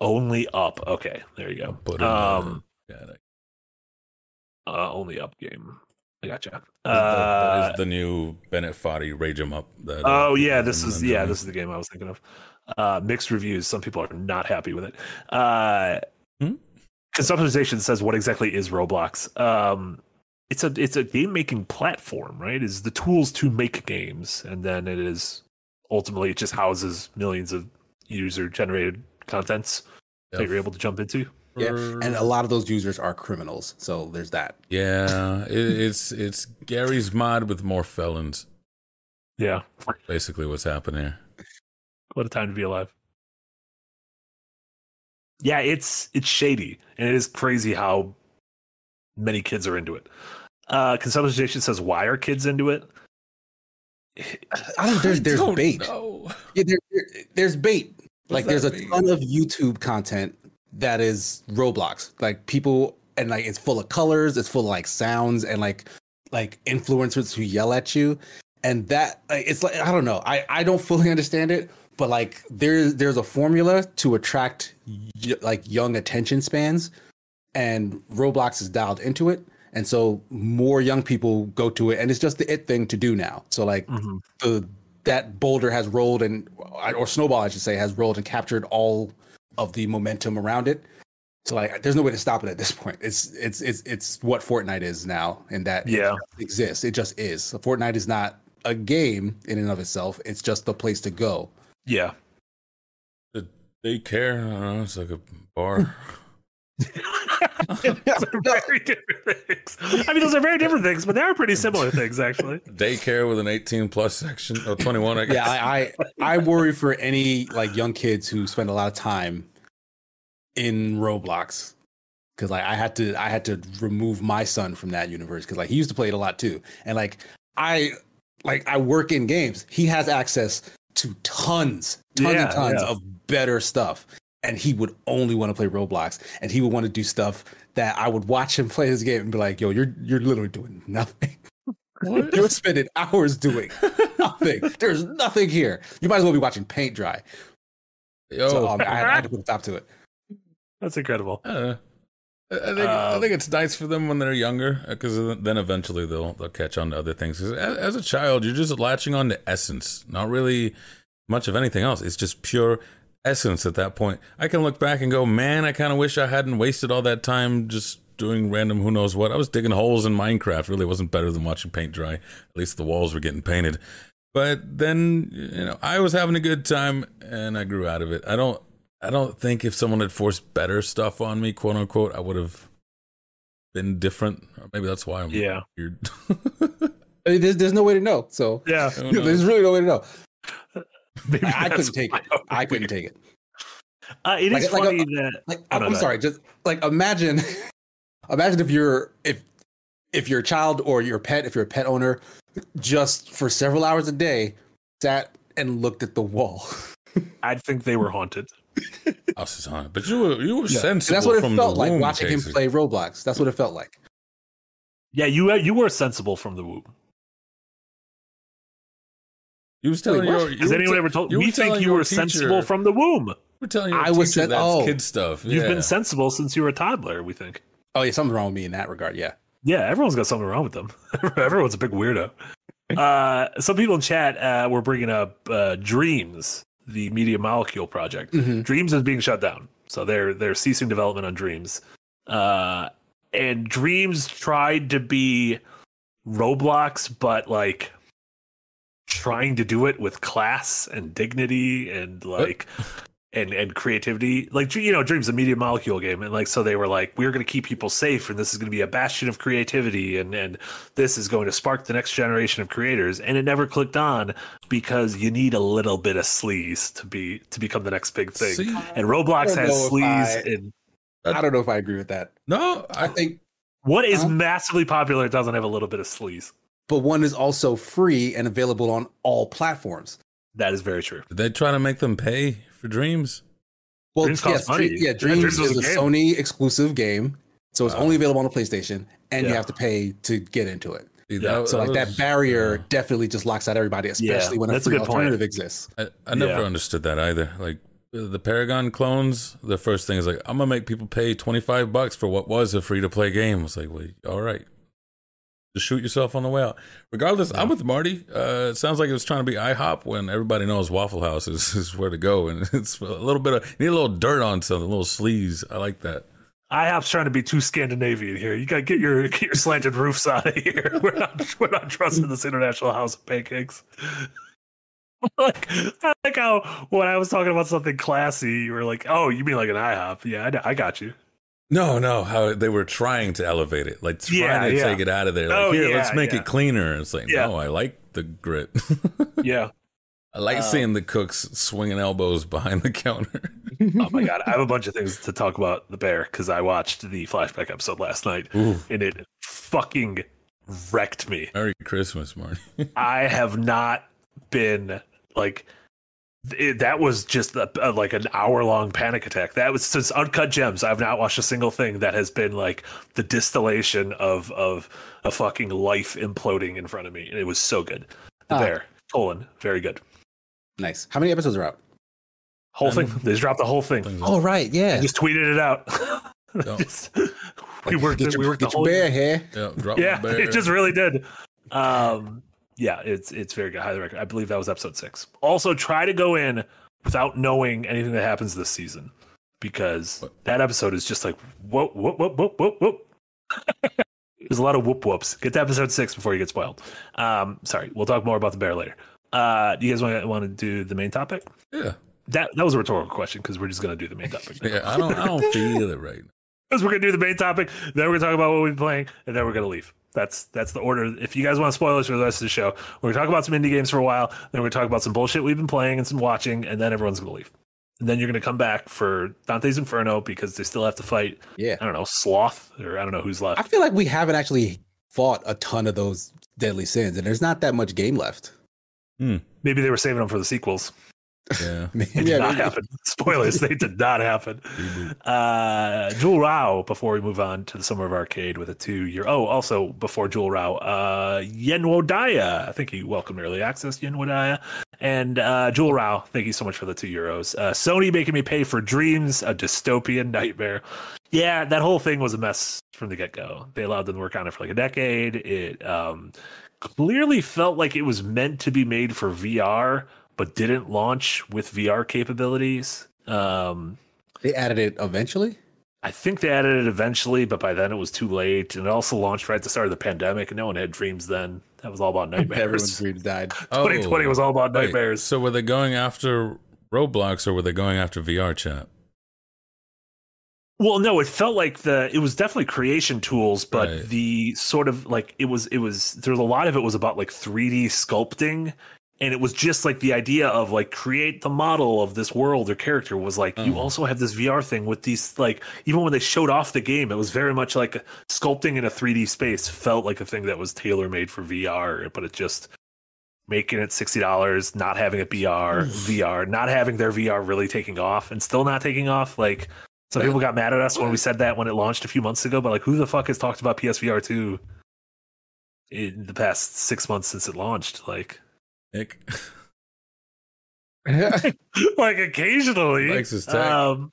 Only up. Okay, there you go. Put Um, uh, yeah, uh, only up game. I gotcha. that- that Uh, is the new Bennett Foddy Rage 'em Up. That, oh uh, yeah, this is yeah, this is the game I was thinking of. Uh, mixed reviews. Some people are not happy with it. Uh, Hmm? Conceptualization says what exactly is Roblox? Um, it's a it's a game making platform, right? Is the tools to make games, and then it is ultimately it just houses millions of user generated contents that you're able to jump into. Yeah, and a lot of those users are criminals. So there's that. Yeah, it, it's it's Gary's mod with more felons. Yeah, Basically, what's happening here. what a time to be alive. Yeah, it's it's shady, and it is crazy how many kids are into it. Uh, Conceptualization says, "Why are kids into it?" I don't. There's there's don't bait. know. Yeah, there, there- there's bait. like does there's a mean? ton of YouTube content that is Roblox. Like people and like it's full of colors, it's full of like sounds and like like influencers who yell at you. And that like, it's like I don't know. I I don't fully understand it, but like there's there's a formula to attract y- like young attention spans and Roblox is dialed into it. And so more young people go to it and it's just the it thing to do now. So like Mhm. the that boulder has rolled and or snowball I should say has rolled and captured all of the momentum around it. So like there's no way to stop it at this point. It's it's it's it's what Fortnite is now and that Yeah. just exists. It just is. So Fortnite is not a game in and of itself. It's just the place to go. Yeah, Did they care? I don't know. It's like a bar. Those are very different things. I mean, those are very different things, but they are pretty similar things, actually. Daycare with an 18 plus section or 21. I guess. yeah, I, I I worry for any like young kids who spend a lot of time in Roblox because like I had to I had to remove my son from that universe because like he used to play it a lot too, and like I like I work in games. He has access to tons, tons Yeah, and tons yeah. of better stuff. And he would only want to play Roblox, and he would want to do stuff that I would watch him play his game and be like, "Yo, you're you're literally doing nothing. You're spending hours doing nothing. There's nothing here. You might as well be watching paint dry." Yo, So um, I, I had to put a stop to it. That's incredible. I. I I think I Um, think it's nice for them when they're younger because then eventually they'll they'll catch on to other things. 'Cause as, as a child, you're just latching on to essence, not really much of anything else. It's just pure essence at that point. I can look back and go, man, I kind of wish I hadn't wasted all that time just doing random who knows what. I was digging holes in Minecraft. Really wasn't better than watching paint dry. At least the walls were getting painted. But then you know I was having a good time and I grew out of it. I don't I don't think if someone had forced better stuff on me, quote unquote, I would have been different. Maybe that's why I'm Yeah. weird. I mean, There's, there's no way to know. So Yeah. There's really no way to know. Maybe I, I couldn't take why it. I couldn't take it. Uh, it is Like- like a- funny that Like I'm, no, I'm sorry, just like imagine, imagine if you're if if your child or your pet, if you're a pet owner, just for several hours a day, sat and looked at the wall. I'd think they were haunted. House is haunted. But you were you were And sensible that's what it from felt the like womb, watching him play Roblox. That's what it felt like. Yeah, you you were sensible from the womb. You was telling Wait, your. you Has anyone te- ever told? you We think you were teacher- sensible from the womb. We're telling you, I was teacher sen- that's oh. kid stuff. You've been sensible since you were a toddler. We think. Oh yeah, something's wrong with me in that regard. Yeah. Yeah, everyone's got something wrong with them. Everyone's a big weirdo. Uh, some people in chat uh, were bringing up uh, Dreams, the Media Molecule project. Mhm. Dreams is being shut down, so they're they're ceasing development on Dreams. Uh, and Dreams tried to be Roblox, but like trying to do it with class and dignity and like and and creativity. Like you know, Dreams a media molecule game, and like so they were like, we're going to keep people safe, and this is going to be a bastion of creativity, and and this is going to spark the next generation of creators. And it never clicked on because you need a little bit of sleaze to be to become the next big thing. See? And Roblox has sleaze I- and I don't know if I agree with that. No, I I think, what is Huh? massively popular doesn't have a little bit of sleaze. But one is also free and available on all platforms. That is very true. did they try to make them pay for dreams? Well, Dreams cost yes, money. Dream- yeah, Yeah, Dreams, Dreams was is a a. Sony exclusive game, so it's Wow. only available on the PlayStation, and you have to pay to get into it. See, Yeah, So like that barrier yeah. definitely just locks out everybody, especially when a that's a free good point. alternative exists. I, I never Yeah. understood that either. Like uh, the Paragon clones, the first thing is like, I'm gonna make people pay 25 bucks for what was a free to play game. It's like, well, all right, just shoot yourself on the way out. Regardless, I'm with Marty. Uh, it sounds like it was trying to be IHOP when everybody knows Waffle House is, is where to go, and it's a little bit of need a little dirt on something, a little sleaze. I like that. IHOP's trying to be too Scandinavian here. You gotta get your get your slanted roofs out of here. We're not we're not trusting this international house of pancakes. like I like how when I was talking about something classy, you were like, "Oh, you mean like an IHOP?" Yeah, I, I got you. No, no, how they were trying to elevate it, like trying Yeah, to yeah. take it out of there. Like, Oh, here, yeah, let's make yeah. it cleaner. It's like, Yeah. no, I like the grit. Yeah. I like Um, seeing the cooks swinging elbows behind the counter. Oh my god, I have a bunch of things to talk about the bear because I watched the flashback episode last night Ooh, and it fucking wrecked me. Merry Christmas, Marty. I have not been like it, that was just a, a- like an hour long panic attack. That was since Uncut Gems. I've not watched a single thing that has been like the distillation of of a fucking life imploding in front of me, and it was so good. The Ah. bear, Tolan, very good. Nice. How many episodes are out? Whole Um, thing. They just dropped the whole thing. Oh right, yeah. I just tweeted it out. No. Just- we worked. Get it- your, we worked the get whole. your bear here. yeah, drop Yeah, bear. it just really did. Um, yeah, it's it's very good. Highly recommend. I believe that was episode six. Also, try to go in without knowing anything that happens this season because that episode is just like whoop whoop whoop whoop whoop whoop. There's a lot of whoop whoops. Get to episode six before you get spoiled. Um, sorry, we'll talk more about the bear later. Uh, do you guys want to want to do the main topic? yeah, That that was a rhetorical question because we're just gonna do the main topic. yeah. I don't, I don't feel it right. Because we're gonna do the main topic, then we're gonna talk about what we've been playing, and then we're gonna leave. That's that's the order. If you guys want spoilers for the rest of the show, we're gonna talk about some indie games for a while, then we're gonna talk about some bullshit we've been playing and some watching, and then everyone's gonna leave. And then you're gonna come back for Dante's Inferno because they still have to fight. Yeah. I don't know, Sloth, or I don't know who's left. I feel like we haven't actually fought a ton of those deadly sins, and there's not that much game left. Hmm. Maybe they were saving them for the sequels. Yeah. It did Yeah, not maybe. happen. Spoilers, they did not happen. Uh, Jewel Rao, before we move on to the Summer of Arcade with a two year. Oh, also before Jewel Rao, uh, Yenwodaya. I think he welcomed early access, Yenwodaya. And uh, Jewel Rao, thank you so much for the two euros. Uh, Sony making me pay for Dreams, a dystopian nightmare. Yeah, that whole thing was a mess from the get go. They allowed them to work on it for like a decade. It um, clearly felt like it was meant to be made for VR, but didn't launch with VR capabilities. Um, They added it eventually. I think they added it eventually, but by then it was too late. And it also launched right at the start of the pandemic, and no one had dreams then. That was all about nightmares. Everyone's dreams died. 2020 was all about Wait, nightmares. So were they going after Roblox or were they going after VR chat? Well, no, it felt like the it was definitely creation tools, but Right. the sort of like it was it was there was a lot of it was about like 3D sculpting. And it was just like the idea of like create the model of this world or character was like you Oh. also have this VR thing with these like even when they showed off the game, it was very much like sculpting in a 3D space felt like a thing that was tailor made for VR, but it just making it sixty dollars, not having a BR, mm. VR, not having their VR really taking off, and still not taking off. Like some people got mad at us when we said that when it launched a few months ago, but like who the fuck has talked about PSVR two in the past six months since it launched? Like, Nick like occasionally. likes his tech. Um,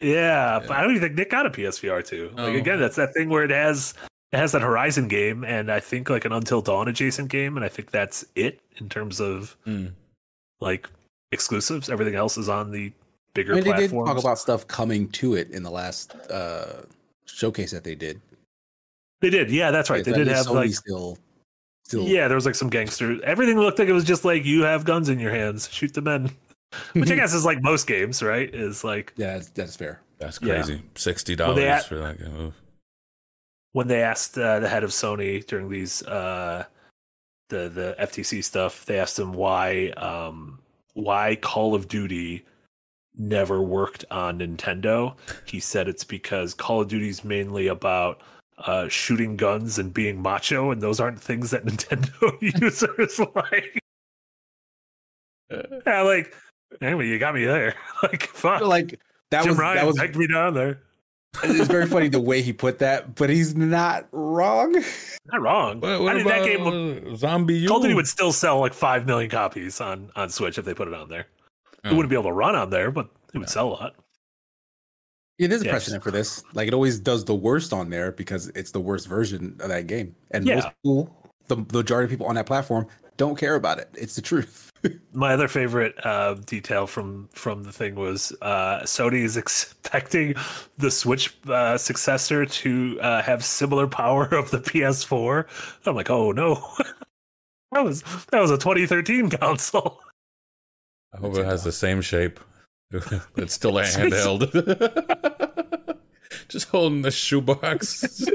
yeah, but I don't even think Nick got a PSVR two. Like Oh. again, that's that thing where it has it has that Horizon game, and I think like an Until Dawn adjacent game, and I think that's it in terms of Mm. like exclusives. Everything else is on the bigger I mean, they did talk about stuff coming to it in the last uh, showcase that they did. they did, yeah, that's right. Yeah, they did have Sony like still, still. yeah, there was like some gangsters. Everything looked like it was just like you have guns in your hands, shoot the men. Which I guess is like most games, right? Is like yeah, that's, that's fair. That's Yeah. crazy. Sixty dollars for that game. Oof. when they asked uh, the head of Sony during these uh, the the FTC stuff, they asked him why um, why Call of Duty never worked on Nintendo. He said it's because Call of Duty is mainly about uh, shooting guns and being macho, and those aren't things that Nintendo users like. Yeah, like anyway, you got me there. like, fuck. Like that Jim was Ryan that was pegged me down there. it's very funny the way he put that, but he's not wrong. Not wrong. What, what I mean, about that game would uh, ZombiU? Call of Duty would still sell like five million copies on on Switch if they put it on there. It Oh. wouldn't be able to run on there, but it would sell a lot. Yeah, there's a Yes. precedent for this. Like it always does the worst on there because it's the worst version of that game, and Yeah. most people, the, the majority of people on that platform, don't care about it. It's the truth. My other favorite uh, detail from from the thing was uh, Sony is expecting the Switch uh, successor to uh, have similar power of the PS4. I'm like, oh no, that was that was a 2013 console. I hope it has the same shape. it's still a handheld. Just holding the shoebox.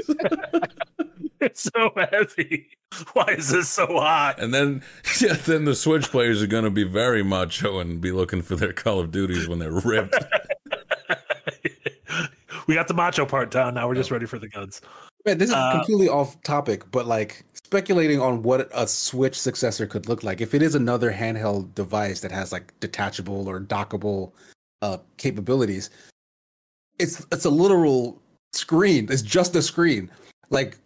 It's so heavy. Why is this so hot? and then yeah, then the Switch players are gonna be very macho and be looking for their Call of Duties when they're ripped. we got the macho part down. Now we're just ready for the guns. Man, this is Uh, completely off topic, but like speculating on what a Switch successor could look like. If it is another handheld device that has like detachable or dockable uh, capabilities, it's it's a literal screen. It's just a screen. Like,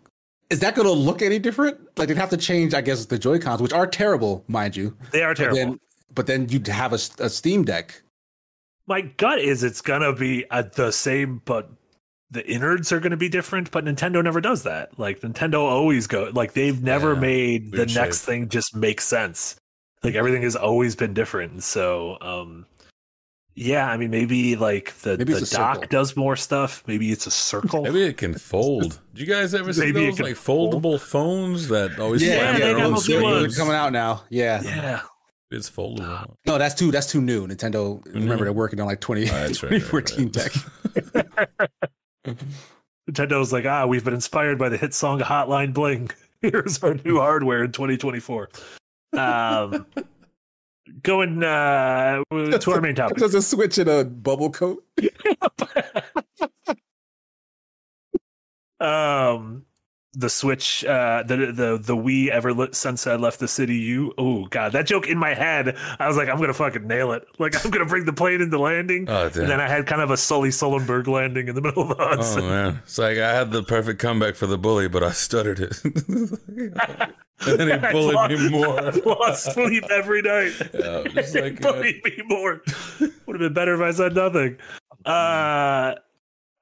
is that going to look any different? Like, they'd have to change, I guess, the Joy Cons, which are terrible, mind you. They are terrible. then, but then you'd have a, a Steam Deck. My gut is it's gonna be at the same, but the innards are gonna be different. But Nintendo never does that. Like Nintendo always go like they've never Yeah, made the weird next thing just make sense. Like everything has always been different. So, um, yeah, I mean, maybe like the, Maybe the it's dock circle. does more stuff. Maybe it's a circle. Maybe it can fold. Do you guys ever see Maybe those like foldable phones that always Yeah, slam they their got own those they're, new they're ones. screens? coming out now. Yeah. yeah. It's foldable. No, that's too. That's too new. Nintendo. Remember, they're working on like 20, Oh, that's right, right, right. tech. Nintendo's like, ah, we've been inspired by the hit song Hotline Bling. Here's our new hardware in 2024. Um, going uh, to our main topic. Does a switch in a bubble coat? um, the Switch, uh, the the the Wii ever lit sunset left the city. You, oh god, that joke in my head. I was like, I'm gonna fucking nail it. Like I'm gonna bring the plane into landing. Oh, and then I had kind of a Sully Sullenberg landing in the middle of the Hudson. Oh man, it's like I had the perfect comeback for the bully, but I stuttered it, and then he bullied lost- me more. I lost sleep every night. Yeah, just like, uh, bullied me more. Would have been better if I said nothing. Uh,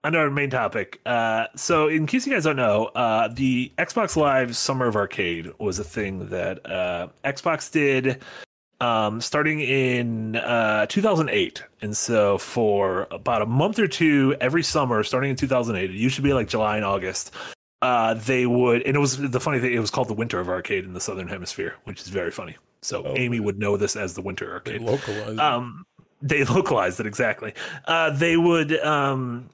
on our main topic. Uh, so, in case you guys don't know, uh, the Xbox Live Summer of Arcade was a thing that uh, Xbox did um, starting in uh, 2008. And so, for about a month or two every summer, starting in 2008, it used to be like July and August. Uh, they would, and it was the funny thing. It was called the Winter of Arcade in the Southern Hemisphere, which is very funny. So Oh, Amy would know this as the Winter Arcade localized. um they localized it exactly uh they would um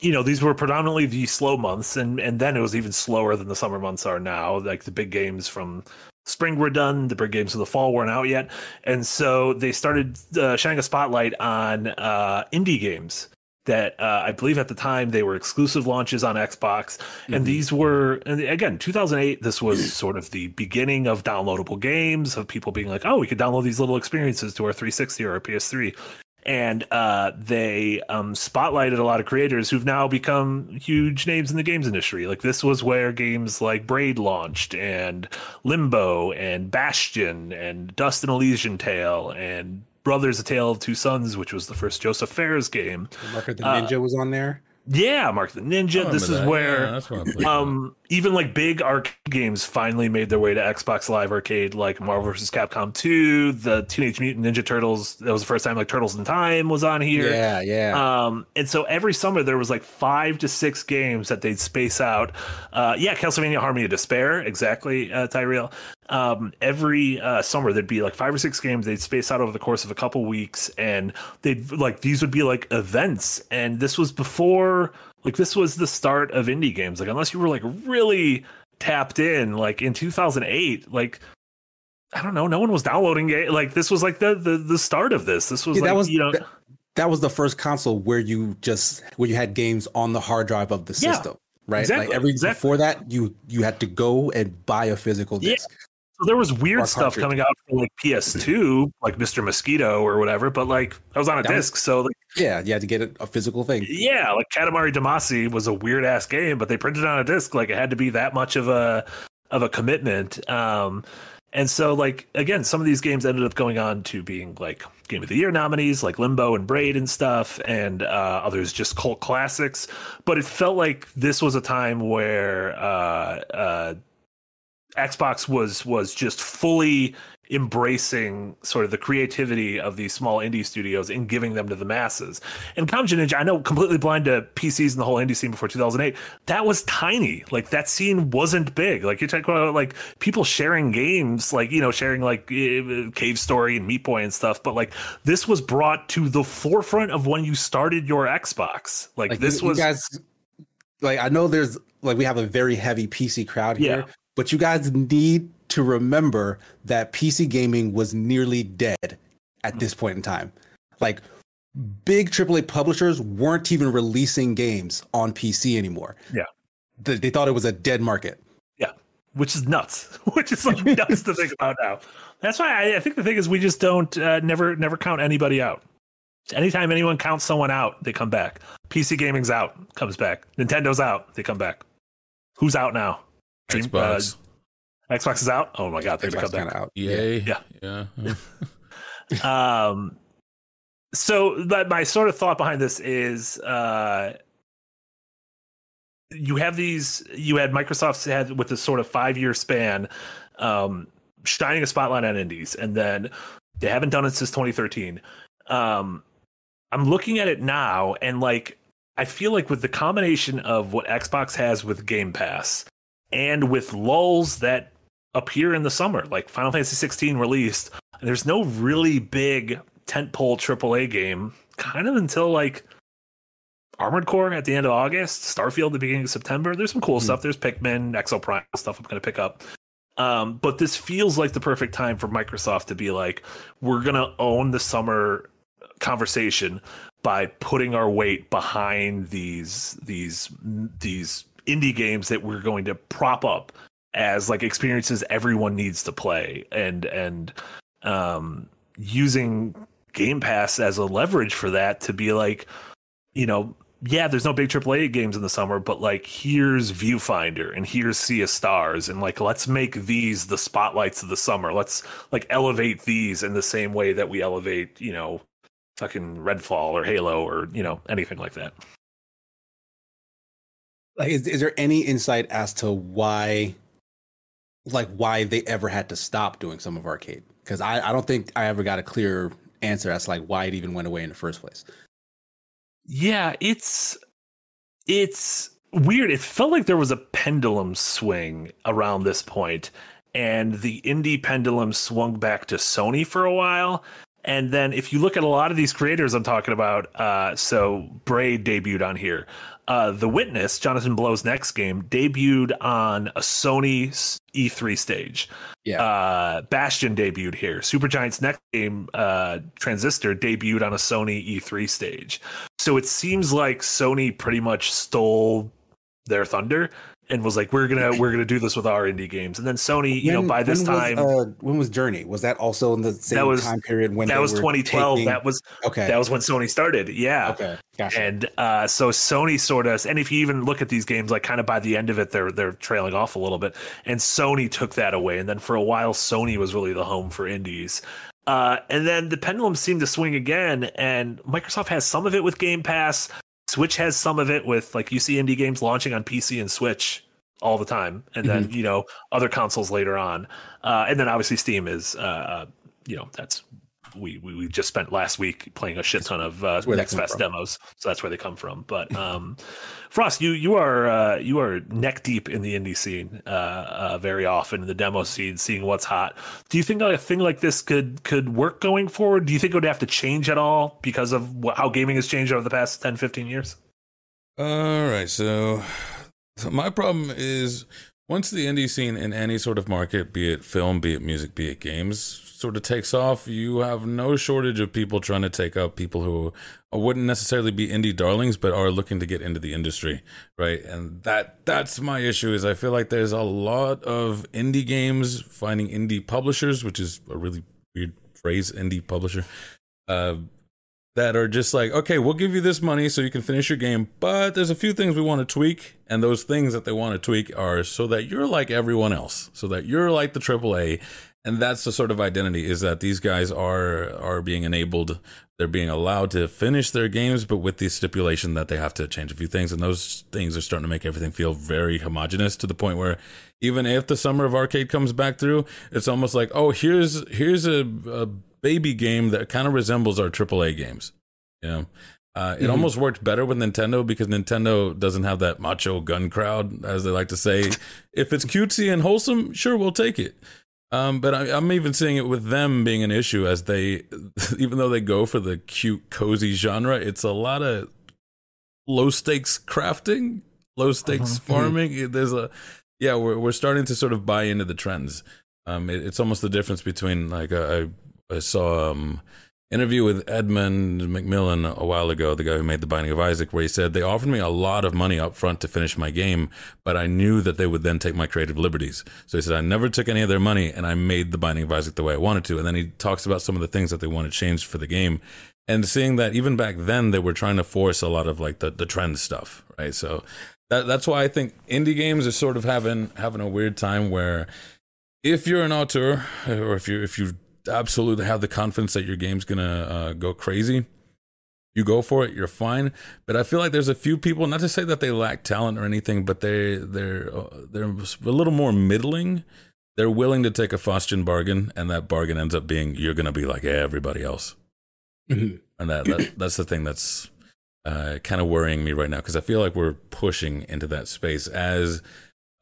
you know these were predominantly the slow months and and then it was even slower than the summer months are now. Like the big games from spring were done the big games of the fall weren't out yet. And so they started uh, shining a spotlight on uh indie games that uh, I believe at the time they were exclusive launches on Xbox, and these were and again 2008. This was sort of the beginning of downloadable games of people being like, "Oh, we could download these little experiences to our 360 or our PS3," and uh, they um, spotlighted a lot of creators who've now become huge names in the games industry. Like this was where games like Braid launched, and Limbo, and Bastion, and Dust and Elysian Tail, and Brothers: A Tale of Two Sons, which was the first Josef Fares game. Marker the Uh, Ninja was on there. Yeah, Mark the Ninja. This is that. where Yeah, that's what I um even like big arcade games finally made their way to Xbox Live Arcade, like Marvel vs. Capcom 2, the Teenage Mutant Ninja Turtles. That was the first time like Turtles in Time was on here. Yeah, yeah. Um, and so every summer there was like five to six games that they'd space out. Uh, yeah, Castlevania Harmony of Despair, exactly, uh, Tyrell. Um, every uh, summer there'd be like five or six games they'd space out over the course of a couple weeks, and they'd like these would be like events. And this was before, like, this was the start of indie games. Like, unless you were like really tapped in, like in 2008, like. I don't know. No one was downloading it. Like this was like the the, the start of this. This was Yeah, like that was you know that, that was the first console where you just where you had games on the hard drive of the Yeah, system, right? exactly, like every exactly. before that, you you had to go and buy a physical Yeah. So there was weird stuff cartridge. coming out for like PS2, like Mr. Mosquito or whatever, but like I was on a That was- disc. So like, Yeah, you had to get a, a physical thing. yeah, like Katamari Damacy was a weird ass game, but they printed it on a disc. Like it had to be that much of a of a commitment. Um, and so like again, some of these games ended up going on to being like Game of the Year nominees, like Limbo and Braid and stuff, and uh, others just cult classics. But it felt like this was a time where uh, uh, Xbox was was just fully embracing sort of the creativity of these small indie studios and giving them to the masses. And Comja Ninja, I know completely blind to PCs and the whole indie scene before 2008, that was tiny. Like that scene wasn't big. Like you're talking about like people sharing games, like you know, sharing like eh, Cave Story and Meat Boy and stuff. But like this was brought to the forefront of when you started your Xbox. Like, Like this you, you was guys like I know there's like we have a very heavy PC crowd here, Yeah. But you guys need to remember that PC gaming was nearly dead at this point in time. Like big AAA publishers weren't even releasing games on PC anymore. Yeah. They, they thought it was a dead market. Yeah, which is nuts. which is like nuts to think about now. That's why I, I think the thing is we just don't uh, never never count anybody out. Anytime anyone counts someone out, they come back. PC gaming's out, comes back. Nintendo's out, they come back. Who's out now? Dream- Xbox. uh, Xbox is out. Oh my god, they're gonna Xbox come kinda back. out. Yay. Yeah. Yeah. um so but my sort of thought behind this is uh you have these you had microsoft's had with this sort of five year span um shining a spotlight on indies and then they haven't done it since 2013 um i'm looking at it now and like i feel like with the combination of what xbox has with game pass and with lulls that appear in the summer like final fantasy 16 released there's no really big tentpole AAA game kind of until like Armored Core at the end of August, Starfield at the beginning of September. There's some cool Hmm. stuff. There's Pikmin, Exoprimal stuff I'm going to pick up. Um, but this feels like the perfect time for Microsoft to be like, we're going to own the summer conversation by putting our weight behind these these these indie games that we're going to prop up as like experiences everyone needs to play and and um using game pass as a leverage for that to be like you know yeah there's no big AAA games in the summer but like here's viewfinder and here's sea of stars and like let's make these the spotlights of the summer. Let's like elevate these in the same way that we elevate you know fucking redfall or halo or you know anything like that Like, is, is there any insight as to why, like, why they ever had to stop doing Summer of Arcade? Because I, I don't think I ever got a clear answer as to like why it even went away in the first place. Yeah, it's it's weird. It felt like there was a pendulum swing around this point, and the indie pendulum swung back to Sony for a while. And then if you look at a lot of these creators I'm talking about, uh, so Braid debuted on here. Uh, the Witness, Jonathan Blow's next game, debuted on a Sony E3 stage. Yeah. Uh, Bastion debuted here. Supergiant's next game, uh, Transistor, debuted on a Sony E3 stage. So it seems like Sony pretty much stole their thunder and was like, "We're gonna we're gonna do this with our indie games." And then Sony, you know, by this when time, was, uh, when was Journey? Was that also in the same that was- time period when that was 2012. taking- That was okay. that was when Sony started. Yeah. okay. Gotcha. And uh, so Sony sort of, and if you even look at these games, like kind of by the end of it, they're they're trailing off a little bit. And Sony took that away, and then for a while, Sony was really the home for indies. Uh, and then the pendulum seemed to swing again, and Microsoft has some of it with Game Pass. Switch has some of it with like you see indie games launching on PC and Switch all the time, and then you know other consoles later on, uh, and then obviously Steam is, uh, you know, that's we, we we just spent last week playing a shit ton of uh, Next come Fest from. demos, so that's where they come from. But um, Frost, you you are uh, you are neck deep in the indie scene uh, uh, very often in the demo scene, seeing what's hot. Do you think a thing like this could could work going forward? Do you think it would have to change at all because of wh- how gaming has changed over the past 10, 15 years? All right, so, so my problem is once the indie scene in any sort of market, be it film, be it music, be it games, sort of takes off, you have no shortage of people trying to take up people who wouldn't necessarily be indie darlings, but are looking to get into the industry, right? And that that's my issue. Is I feel like there's a lot of indie games finding indie publishers, which is a really weird phrase, indie publisher. Uh, that are just like, okay, we'll give you this money so you can finish your game, but there's a few things we want to tweak, and those things that they want to tweak are so that you're like everyone else, so that you're like the AAA, and that's the sort of identity is that these guys are are being enabled, they're being allowed to finish their games, but with the stipulation that they have to change a few things, and those things are starting to make everything feel very homogenous to the point where even if the summer of arcade comes back through, it's almost like, oh, here's here's a, a baby game that kind of resembles our AAA games. You know, uh, it Mhm. almost worked better with Nintendo because Nintendo doesn't have that macho gun crowd, as they like to say. if it's cutesy and wholesome, sure, we'll take it. Um, but I, I'm even seeing it with them being an issue as they, even though they go for the cute, cozy genre, it's a lot of low stakes crafting, low stakes farming. There's a, yeah, we're we're starting to sort of buy into the trends. Um, it, it's almost the difference between like I, I saw um interview with Edmund McMillen a while ago, the guy who made The Binding of Isaac, where he said they offered me a lot of money up front to finish my game, but I knew that they would then take my creative liberties. So he said I never took any of their money and I made The Binding of Isaac the way I wanted to. And then he talks about some of the things that they want to change for the game. And seeing that even back then they were trying to force a lot of like the, the trend stuff, right? So that that's why I think indie games are sort of having having a weird time where if you're an auteur or if you if you absolutely have the confidence that your game's gonna uh, go crazy you go for it you're fine but i feel like there's a few people not to say that they lack talent or anything but they they're uh, they're a little more middling they're willing to take a Faustian bargain and that bargain ends up being you're gonna be like everybody else Mhm. and that, that that's the thing that's uh, kind of worrying me right now because I feel like we're pushing into that space as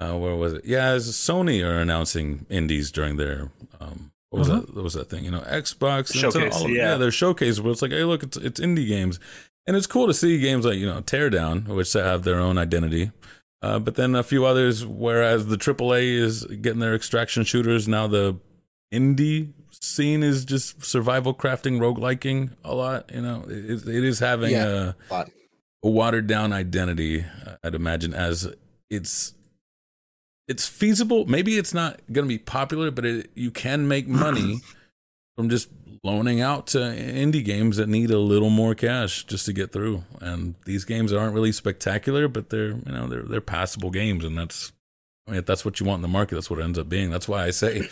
uh, where was it? Yeah, as Sony are announcing indies during their um, what was that? What was that thing? You know, Xbox, Nintendo, Showcase, all of- yeah. their showcase where it's like, hey, look, it's it's indie games, and it's cool to see games like you know Teardown, which have their own identity. Uh, but then a few others, whereas the AAA is getting their extraction shooters, now the indie scene is just survival crafting, rogueliking a lot. You know, it, it is having Yeah. a, But a watered down identity. uh, I'd imagine as it's it's feasible. Maybe it's not going to be popular, but it, you can make money from just loaning out to indie games that need a little more cash just to get through. And these games aren't really spectacular, but they're you know they're they're passable games, and that's I mean if that's what you want in the market. That's what it ends up being. That's why I say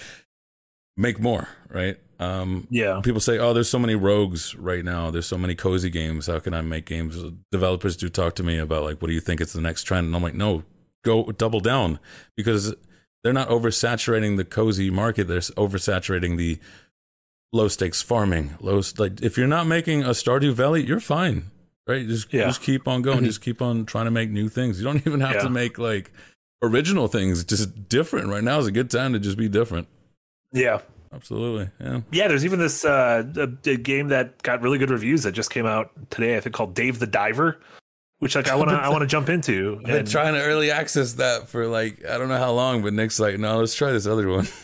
make more, right? Um, Yeah. people say, "Oh, there's so many rogues right now. There's so many cozy games. How can I make games?" Developers do talk to me about like, "What do you think is the next trend?" And I'm like, "No, go double down because they're not oversaturating the cozy market. They're oversaturating the low stakes farming. Low like if you're not making a Stardew Valley, you're fine, right? Just Yeah. just keep on going. Just keep on trying to make new things. You don't even have Yeah. to make like original things. Just different. Right now is a good time to just be different. Yeah. Absolutely. Yeah. Yeah, there's even this uh, a, a game that got really good reviews that just came out today. I think called Dave the Diver, which like I want to I want to jump into. I've been trying to early access that for like I don't know how long, but Nick's like, no, let's try this other one.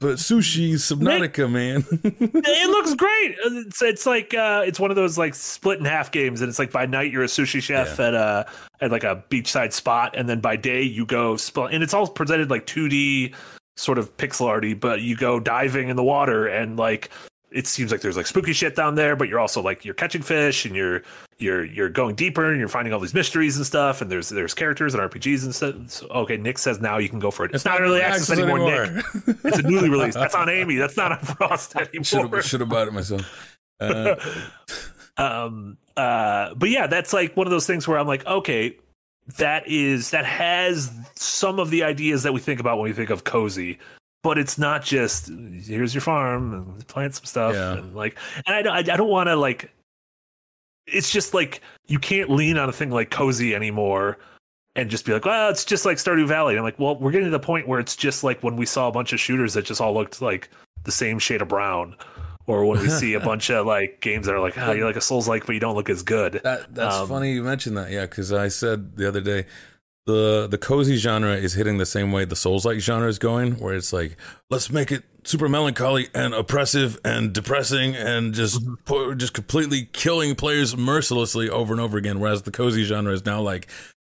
But sushi Subnautica, man. it looks great. It's it's like uh, it's one of those like split in half games, and it's like by night you're a sushi chef at a at like a beachside spot, and then by day you go spl- and it's all presented like 2D sort of pixel arty, but you go diving in the water and like it seems like there's like spooky shit down there, but you're also like you're catching fish and you're you're you're going deeper and you're finding all these mysteries and stuff, and there's there's characters and RPGs and stuff. So, okay, Nick says now you can go for it. It's, not early access, anymore, Nick. It's a newly released. That's on Amy. That's not on Frost Should anymore. should have bought it myself. Uh, um uh but yeah that's like one of those things where i'm like okay that is that has some of the ideas that we think about when we think of cozy but it's not just here's your farm and plant some stuff Yeah. and like and i, don't- I don't want to like it's just like you can't lean on a thing like cozy anymore and just be like well it's just like stardew valley and i'm like well we're getting to the point where it's just like when we saw a bunch of shooters that just all looked like the same shade of brown or when we see a bunch of like games that are like, oh, you're like a Souls like, but you don't look as good. that that's Um, funny you mentioned that. Yeah, because I said the other day the the cozy genre is hitting the same way the Souls like genre is going, where it's like let's make it super melancholy and oppressive and depressing and just Mm-hmm. pu- just completely killing players mercilessly over and over again. Whereas the cozy genre is now like.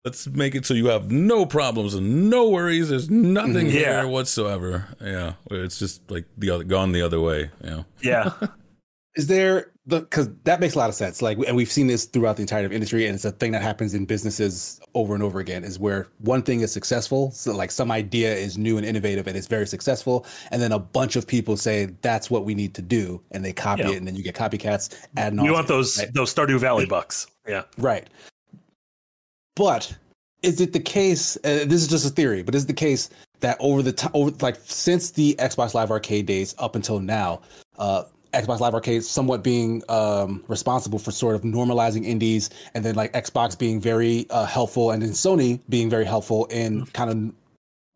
Let's make it so you have no problems and no worries. There's nothing Mhm. Yeah. here whatsoever. Yeah, it's just like the other, gone the other way. Yeah, Yeah. is there the because that makes a lot of sense like and we've seen this throughout the entire industry and it's a thing that happens in businesses over and over again is where one thing is successful so like some idea is new and innovative and it's very successful and then a bunch of people say that's what we need to do and they copy Yeah. it and then you get copycats adding you want those right? those Stardew Valley bucks. Yeah. Right. But is it the case? Uh, this is just a theory, but is it the case that over the time, over like since the Xbox Live Arcade days up until now, uh, Xbox Live Arcade somewhat being um, responsible for sort of normalizing indies, and then like Xbox being very uh, helpful, and then Sony being very helpful in kind of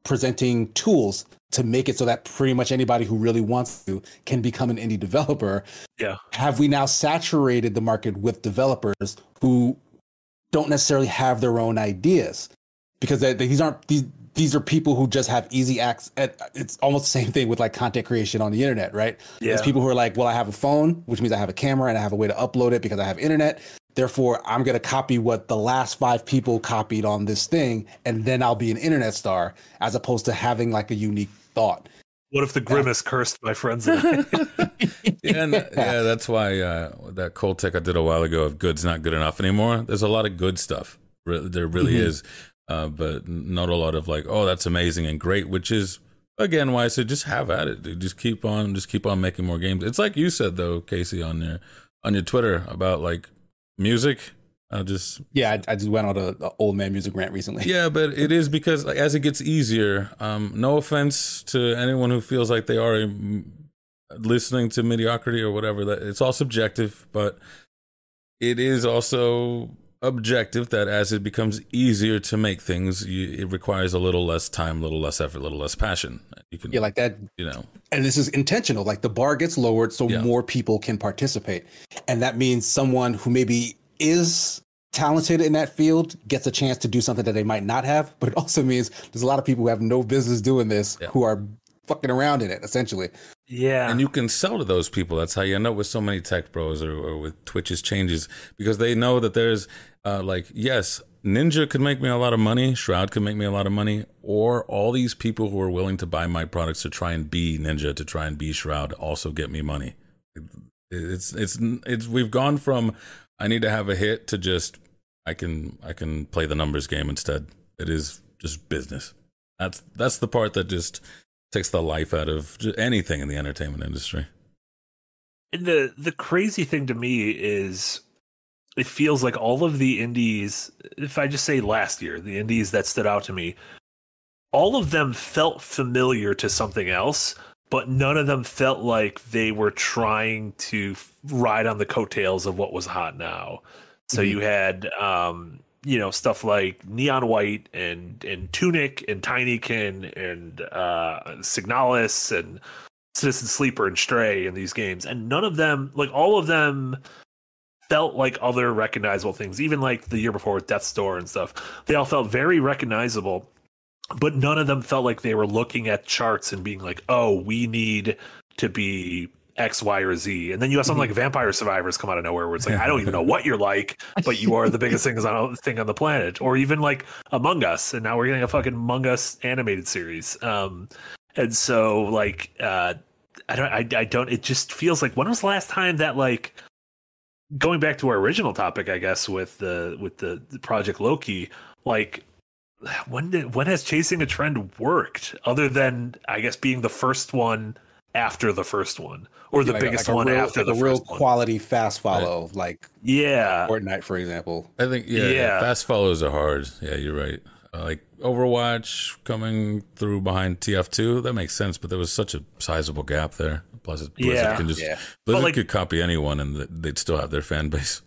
presenting tools to make it so that pretty much anybody who really wants to can become an indie developer. Yeah. Have we now saturated the market with developers who don't necessarily have their own ideas? Because they, these aren't these these are people who just have easy access. It's almost the same thing with like content creation on the internet, right? Yeah. There's people who are like, well, I have a phone, which means I have a camera and I have a way to upload it because I have internet. Therefore, I'm going to copy what the last five people copied on this thing, and then I'll be an internet star, as opposed to having like a unique thought. What if the grimace cursed my friends? and I? yeah, and, yeah, that's why uh, that cold tech I did a while ago of good's not good enough anymore. There's a lot of good stuff. Re- There really Mhm. is, uh, but not a lot of like, oh, that's amazing and great. Which is again why I said just have at it. Dude. Just keep on, just keep on making more games. It's like you said though, Casey, on your on your Twitter about like music. I just Yeah, I, I just went on a, a old man music rant recently. yeah, but it is because like, as it gets easier. Um, no offense to anyone who feels like they are mm, listening to mediocrity or whatever. That it's all subjective, but it is also objective that as it becomes easier to make things, you, it requires a little less time, a little less effort, a little less passion. You can, Yeah, like that you know, and this is intentional like the bar gets lowered so Yeah. more people can participate and that means someone who maybe is talented in that field gets a chance to do something that they might not have, but it also means there's a lot of people who have no business doing this Yeah. who are fucking around in it essentially. Yeah. And you can sell to those people. That's how you end up with so many tech bros or, or with Twitch's changes because they know that there's uh, like, yes, Ninja could make me a lot of money, Shroud could make me a lot of money, or all these people who are willing to buy my products to try and be Ninja, to try and be Shroud, also get me money. It's it's it's we've gone from I need to have a hit to just I can I can play the numbers game instead. It is just business. That's that's the part that just takes the life out of anything in the entertainment industry. And the the crazy thing to me is it feels like all of the indies if i just say last year the indies that stood out to me all of them felt familiar to something else but none of them felt like they were trying to ride on the coattails of what was hot now so Mhm. you had um you know stuff like neon white and and tunic and tinykin and uh signalis and Citizen Sleeper and Stray in these games, and none of them, like all of them, felt like other recognizable things. Even like the year before with Death's Door and stuff, they all felt very recognizable, but none of them felt like they were looking at charts and being like, "Oh, we need to be." X, Y, or Z, and then you have something like Vampire Survivors come out of nowhere, where it's like I don't even know what you're like, but you are the biggest thing on thing on the planet, or even like Among Us, and now we're getting a fucking Among Us animated series. Um, and so like uh i don't I, I don't it just feels like when was the last time that like going back to our original topic i guess with the with the, the project loki like when did when has chasing a trend worked other than i guess being the first one after the first one or the Like a- biggest like one real, after like the a real first one quality fast follow, like yeah Fortnite, for example. I think yeah, Yeah. fast follows are hard. Yeah, you're right. Uh, like Overwatch coming through behind TF2, that makes sense, but there was such a sizable gap there. It- Blizzard Yeah. can just Yeah. Blizzard like- could copy anyone and they'd still have their fan base.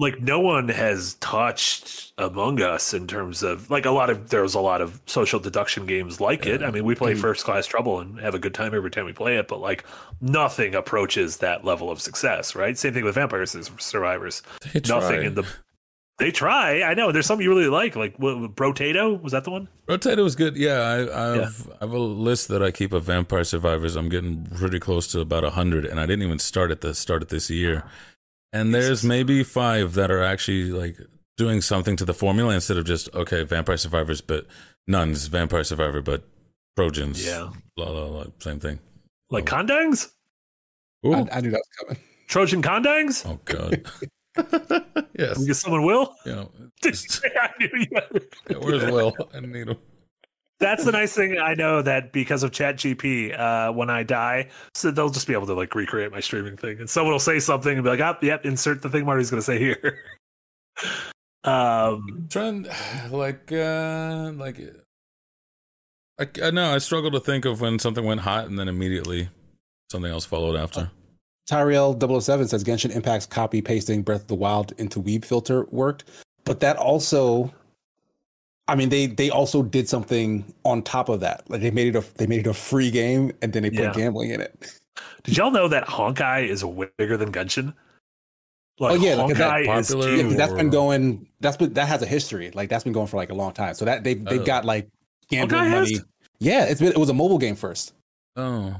like no one has touched Among Us in terms of like a lot of there's a lot of social deduction games like it. I mean, we play hmm. First Class Trouble and have a good time every time we play it, but like nothing approaches that level of success, right? Same thing with Vampire Survivors. Nothing in the they try. I know there's some you really like, like what, Brotato was that the one? Rotato was good. Yeah, I, I've Yeah. I have a list that I keep of Vampire Survivors. I'm getting pretty close to about hundred, and I didn't even start at the start of this year. And there's maybe five that are actually like doing something to the formula instead of just okay, Vampire Survivors, but nuns, Vampire Survivor, but Trojans. Yeah. blah blah blah, same thing. Like Oh. Condangs, Ooh. I, I knew that was coming. Trojan Condangs. oh god. yes. Because someone will. You know, I knew you. yeah, where's Will? I need him. That's the nice thing I know that because of ChatGPT, uh, when I die, so they'll just be able to like recreate my streaming thing, and someone will say something and be like, "Oh, yep, insert the thing Marty's going to say here." um, trying like uh like I, I know I struggle to think of when something went hot and then immediately something else followed after. Tyrell 007 says Genshin Impact's copy pasting Breath of the Wild into Weeb filter worked, but that also, I mean, they they also did something on top of that. Like they made it a they made it a free game and then they put Yeah. gambling in it. did y'all know that Honkai is way bigger than Genshin? Like, Oh, yeah, like, that Honkai is popular? Yeah, huge. 'cause that's been going. That's been that has a history. Like that's been going for like a long time. So that they've they've Oh. got like gambling Okay, money. has- Yeah, it's been it was a mobile game first. Oh,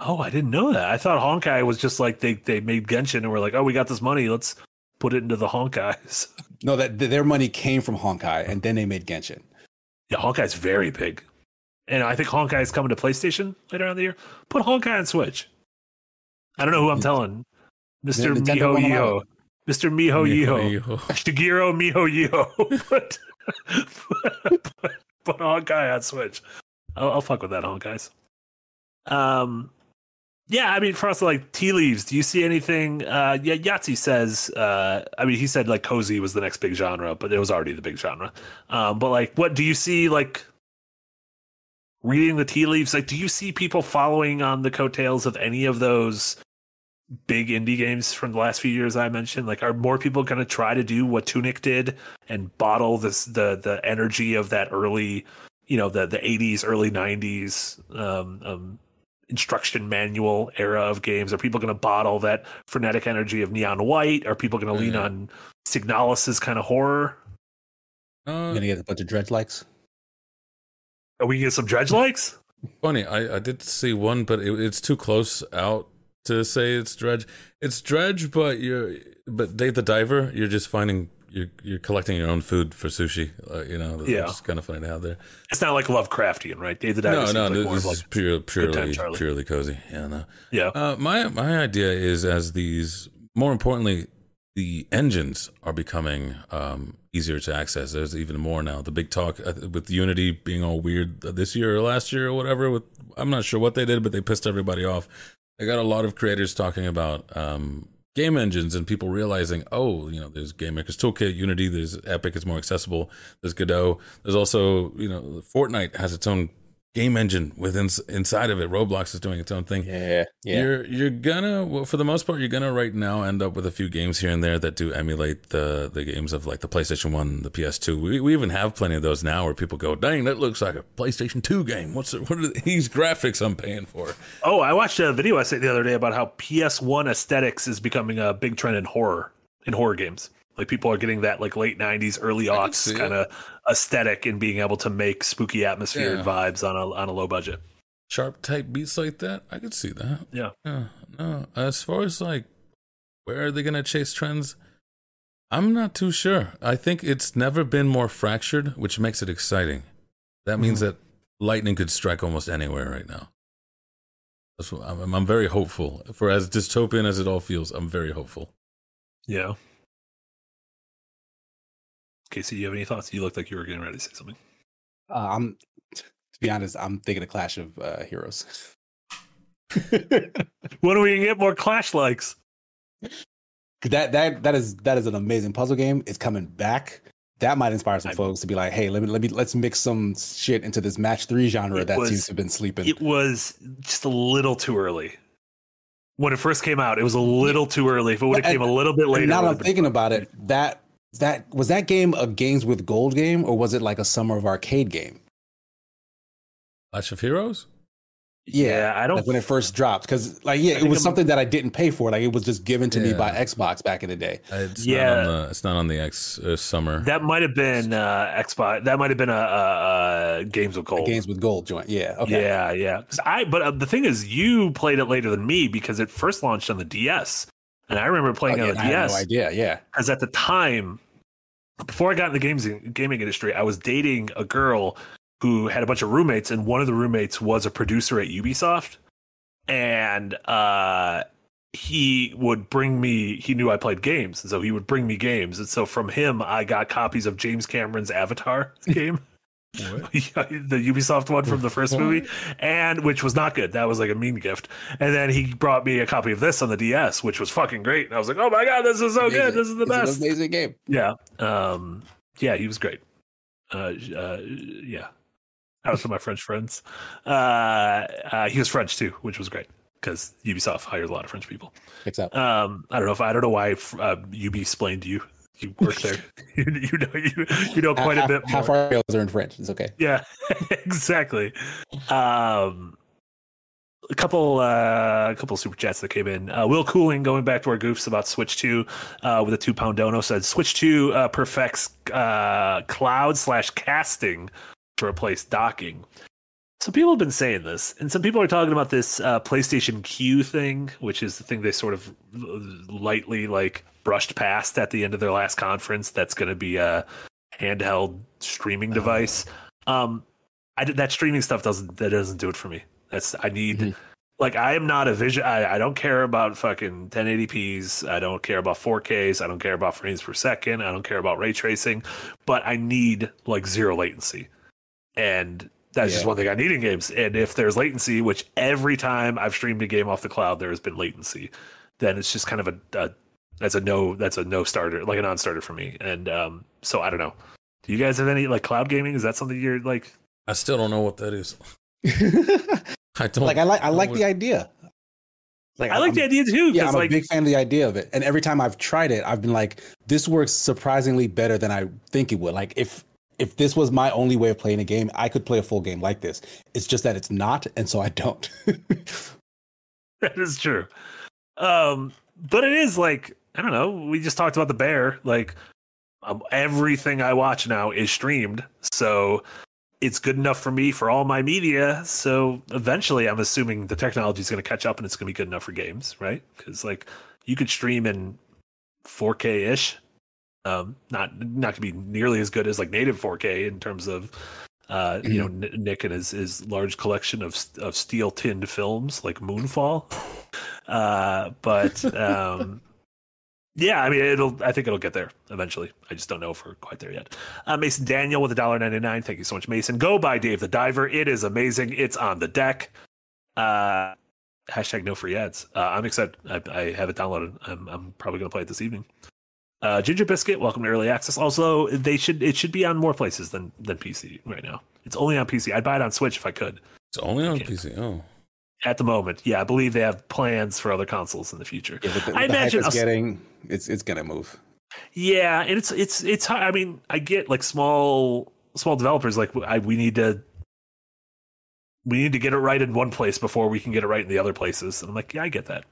Oh, I didn't know that. I thought Honkai was just like they they made Genshin and were like, "Oh, we got this money, let's put it into the Honkais." No, that their money came from Honkai, and then they made Genshin. Yeah, Honkai's very big. And I think Honkai is coming to PlayStation later on in the year. Put Honkai on Switch. I don't know who I'm telling. Mr. Nintendo Miho won't Yiho. Mr. Miho Yiho. Shigeru Miho Yiho. put, put, put Honkai on Switch. I'll, I'll fuck with that, Honkais. Um, yeah, I mean, for us, like tea leaves. Do you see anything? Uh, yeah, Yahtzee says. Uh, I mean, he said like cozy was the next big genre, but it was already the big genre. Um, but like, what do you see? Like reading the tea leaves. Like, do you see people following on the coattails of any of those big indie games from the last few years I mentioned? Like, are more people going to try to do what Tunic did and bottle this the the energy of that early, you know, the the '80s, early '90s um, um, instruction manual era of games? Are people going to bottle that frenetic energy of Neon White? Are people going to lean Mm. on Signalis's kind of horror? I'm Uh, gonna get a bunch of dredge likes. Are we going to get some dredge likes? funny, I, I did see one, but it, it's too close out to say it's dredge. It's dredge, but you're but Dave the Diver, you're just finding you're you're collecting your own food for sushi. Uh, you know, Yeah. it's kind of funny to have there. It's not like Lovecraftian, right? Diver no, no, like this, this like is pure, purely Charlie. purely cozy. Yeah, no. yeah. Uh, my my idea is as these more importantly, the engines are becoming um, easier to access. There's even more now. The big talk uh, with Unity being all weird this year or last year or whatever. With I'm not sure what they did, but they pissed everybody off. They got a lot of creators talking about um, game engines and people realizing, oh, you know, there's Game Maker's Toolkit, Unity, there's Epic, it's more accessible. There's Godot. There's also, you know, Fortnite has its own game engine within inside of it. Roblox is doing its own thing. Yeah, yeah. You're you're gonna well, for the most part you're gonna right now end up with a few games here and there that do emulate the the games of like the PlayStation One, the PS2. We, we even have plenty of those now where people go, "Dang, that looks like a PlayStation Two game. What's it, what are these graphics I'm paying for?" Oh, I watched a video I said the other day about how PS1 aesthetics is becoming a big trend in horror in horror games. Like people are getting that like late '90s, early aughts kind of aesthetic and being able to make spooky atmosphere and Yeah. vibes on a on a low budget. Sharp type beats like that, I could see that. Yeah. Yeah, no. As far as like where are they gonna chase trends? I'm not too sure. I think it's never been more fractured, which makes it exciting. That means hmm. that lightning could strike almost anywhere right now. That's what, I'm, I'm very hopeful. For as dystopian as it all feels, I'm very hopeful. Yeah. Casey, do you have any thoughts? You looked like you were getting ready to say something. Uh, I'm to be honest, I'm thinking a Clash of uh, Heroes. When are we gonna get more Clash likes? that that that is that is an amazing puzzle game. It's coming back. That might inspire some I- folks to be like, hey, let me let me let's mix some shit into this match three genre that was- seems to have been sleeping. It was just a little too early. When it first came out, it was a little too early. If it would have came a little bit later, now I'm thinking fun. about it, that that was that game a games with gold game or was it like a summer of arcade game? Clash of Heroes? Yeah, I don't. Like when it first dropped, because like yeah, it was I'm- something that I didn't pay for. Like it was just given to me by Xbox back in the day. Uh, It's Yeah. not on the it's not on the X uh, summer. that might have been uh, Xbox. That might have been a, a, a Games with A Gold. games with gold joint. Yeah. Okay. Yeah, yeah. 'Cause I but uh, the thing is, you played it later than me because it first launched on the DS, and I remember Oh, playing yeah, it and on I the had DS no idea. Yeah. because at the time, before I got in the games gaming industry, I was dating a girl who had a bunch of roommates, and one of the roommates was a producer at Ubisoft, and uh, he would bring me. He knew I played games, and so he would bring me games, and so from him, I got copies of James Cameron's Avatar game. the Ubisoft one from the first movie, and which was not good. That was like a mean gift. And then he brought me a copy of this on the DS, which was fucking great. And I was like, "Oh my god, this is so good! This is the It's an best." amazing game. Yeah. Um, yeah, he was great. Uh, uh, yeah. That was for my French friends. Uh, uh, he was French too, which was great because Ubisoft hires a lot of French people. Up. Um, I don't know if I don't know why uh, UB explained to you. You work there. you, you know you you know quite half, a bit. Half more. our emails are in French. It's okay. Yeah, exactly. Um, a couple, uh, a couple super chats that came in. Uh, Will Cooling going back to our goofs about Switch Two uh, with a two pound dono said Switch Two uh, perfects uh, cloud slash casting to replace docking. Some people have been saying this, and some people are talking about this uh, PlayStation Q thing, which is the thing they sort of lightly like brushed past at the end of their last conference. That's going to be a handheld streaming device. Um, I that streaming stuff doesn't that doesn't do it for me. That's I need. Mhm. Like I am not a vision. I, I don't care about fucking 1080p's. I don't care about 4Ks. I don't care about frames per second. I don't care about ray tracing. But I need like zero latency, and that's just Yeah. one thing I need in games. And if there's latency, which every time I've streamed a game off the cloud, there has been latency, then it's just kind of a, a that's a no that's a no starter, like a non-starter for me. And um, so I don't know. Do you guys have any like cloud gaming? Is that something you're like? I still don't know what that is. I don't like I like I like know the idea. Like I like I'm- the idea too. Yeah, I'm like a big fan of the idea of it. And every time I've tried it, I've been like, this works surprisingly better than I think it would. Like if if this was my only way of playing a game, I could play a full game like this. It's just that it's not, and so I don't. that is true. Um, but it is like I don't know. We just talked about the bear. Like um, everything I watch now is streamed, so it's good enough for me for all my media. So eventually, I'm assuming the technology is going to catch up and it's going to be good enough for games, right? Because like you could stream in 4K ish. Um, not not to be nearly as good as like native 4K in terms of uh, you know N- Nick and his his large collection of of steel tinned films like Moonfall. Uh, but um, yeah, I mean it'll I think it'll get there eventually. I just don't know if we're quite there yet. Uh, Mason Daniel with a dollar ninety nine. Thank you so much, Mason. Go by Dave the Diver. It is amazing. It's on the deck. Uh, hashtag no free ads. Uh, I'm excited. I, I have it downloaded. I'm, I'm probably going to play it this evening. Uh, Ginger Biscuit, welcome to early access. Also, they should it should be on more places than than PC right now. It's only on PC. I'd buy it on Switch if I could. It's only on PC. Oh, At the moment, yeah, I believe they have plans for other consoles in the future. Yeah, but the, I with the imagine it's getting it's it's gonna move. Yeah, and it's it's it's. hard- I mean, I get like small small developers like I, we need to we need to get it right in one place before we can get it right in the other places. And I'm like, yeah, I get that.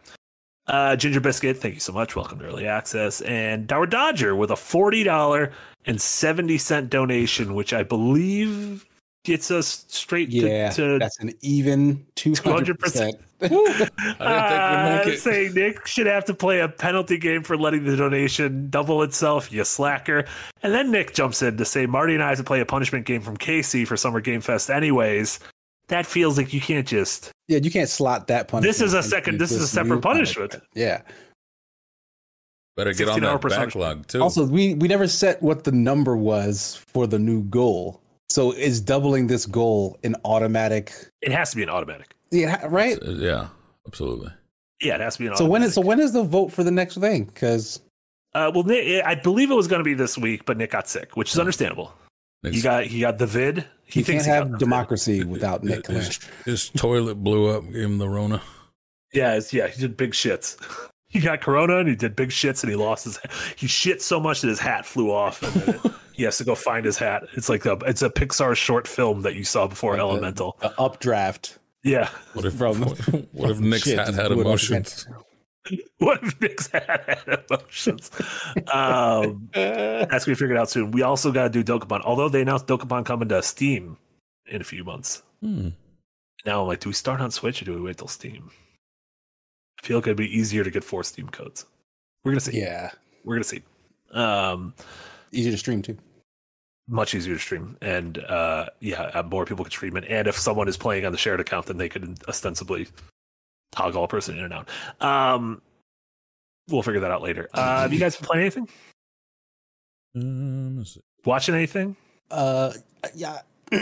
Uh, Ginger Biscuit, thank you so much. Welcome to Early Access. And Dower Dodger with a forty dollar and seventy cent donation, which I believe gets us straight Yeah, to, to that's an even two hundred 200%. I didn't think we'd uh, make saying Nick should have to play a penalty game for letting the donation double itself, you slacker. And then Nick jumps in to say Marty and I have to play a punishment game from Casey for Summer Game Fest anyways. That feels like you can't just Yeah, you can't slot that punishment. This is a second- this is a separate new punishment. Yeah. better get on 16 hour that backlog too. Also, we we never set what the number was for the new goal. So is doubling this goal an automatic? it has to be an automatic. Yeah, right. Uh, yeah, absolutely. Yeah, it has to be an So automatic. when is so when is the vote for the next thing? Because uh, well Nick, I believe it was going to be this week, but Nick got sick, which is understandable. He Next- got he got the vid. He you can't thinks he got have the vid. democracy without Nick. his, Lynch. his toilet blew up, gave him the Rona. Yeah, it's, yeah, he did big shits. He got corona and he did big shits and he lost his. He shit so much that his hat flew off and then he has to go find his hat. It's like a it's a Pixar short film that you saw before Like Elemental. The updraft. Yeah, What if From- what if Nick's Shit, hat had blew it emotions? what if Nick's hat had emotions? um, that's gonna be figured out soon. We also got to do Dokapon. Although they announced Dokapon coming to Steam in a few months. Hmm. Now I'm like, do we start on Switch or do we wait till Steam? I feel like it'd be easier to get four Steam codes. We're gonna see. Yeah, We're gonna see. Um, easy to stream too. much easier to stream, and uh, yeah, uh, more people could stream it. And if someone is playing on the shared account, then they could ostensibly toggle a person in and out. Um, we'll figure that out later. Uh, have you guys been playing anything? Um, let's see. Watching anything? Uh, yeah.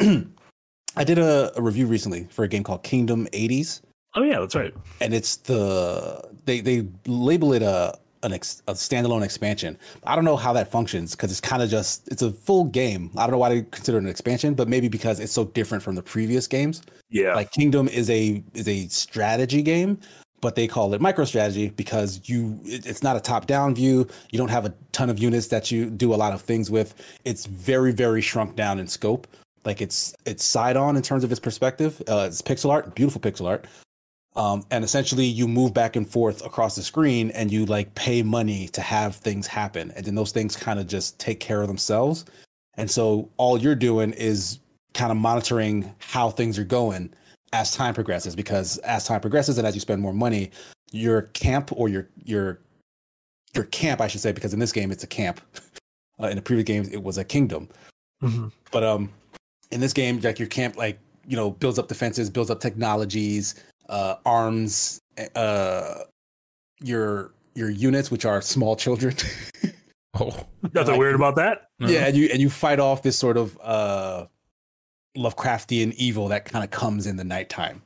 I did a, a review recently for a game called Kingdom 80s. Oh yeah, that's right. and it's the they they label it a an ex, a standalone expansion. I don't know how that functions because it's kind of just it's a full game. I don't know why they consider it an expansion, but maybe because it's so different from the previous games. Yeah, Like Kingdom is a is a strategy game, but they call it micro strategy because you it, it's not a top down view. You don't have a ton of units that you do a lot of things with. It's very very shrunk down in scope. Like it's it's side on in terms of its perspective. Uh, it's pixel art, beautiful pixel art. Um, and essentially you move back and forth across the screen and you like pay money to have things happen. And then those things kind of just take care of themselves. And so all you're doing is kind of monitoring how things are going as time progresses. Because as time progresses and as you spend more money your camp or your your your camp i should say because in this game it's a camp. Uh, in the previous games it was a kingdom. Mhm. but um in this game like your camp like you know builds up defenses builds up technologies uh arms uh your your units which are small children Oh, nothing like- weird about that. no. yeah and you and you fight off this sort of uh lovecraftian evil that kind of comes in the nighttime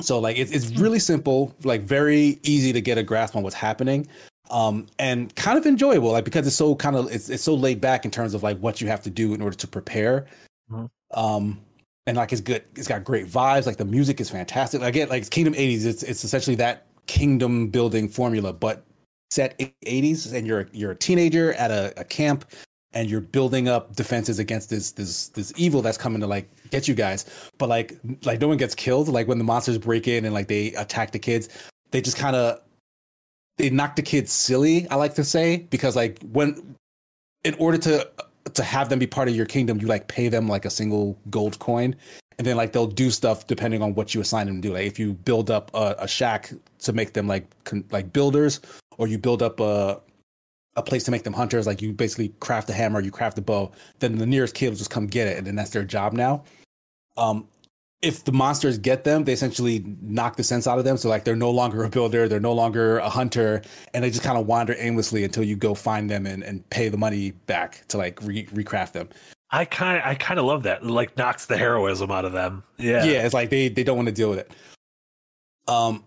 so like it's, it's really simple like very easy to get a grasp on what's happening um and kind of enjoyable like because it's so kind of it's, it's so laid back in terms of like what you have to do in order to prepare Mhm. um and like it's good it's got great vibes like the music is fantastic like again like kingdom 80s it's it's essentially that kingdom building formula but set 80s and you're you're a teenager at a, a camp and you're building up defenses against this this this evil that's coming to like get you guys. But like like no one gets killed. Like when the monsters break in and like they attack the kids, they just kind of they knock the kids silly. I like to say because like when in order to to have them be part of your kingdom, you like pay them like a single gold coin, and then like they'll do stuff depending on what you assign them to do. Like if you build up a, a shack to make them like con- like builders, or you build up a a place to make them hunters, like you basically craft a hammer, you craft a bow, then the nearest kid will just come get it, and then that's their job now. Um, if the monsters get them, they essentially knock the sense out of them. So like they're no longer a builder, they're no longer a hunter, and they just kind of wander aimlessly until you go find them and, and pay the money back to like re- recraft them. I kind of I kind of love that. It, like knocks the heroism out of them. Yeah. Yeah, it's like they they don't want to deal with it. Um,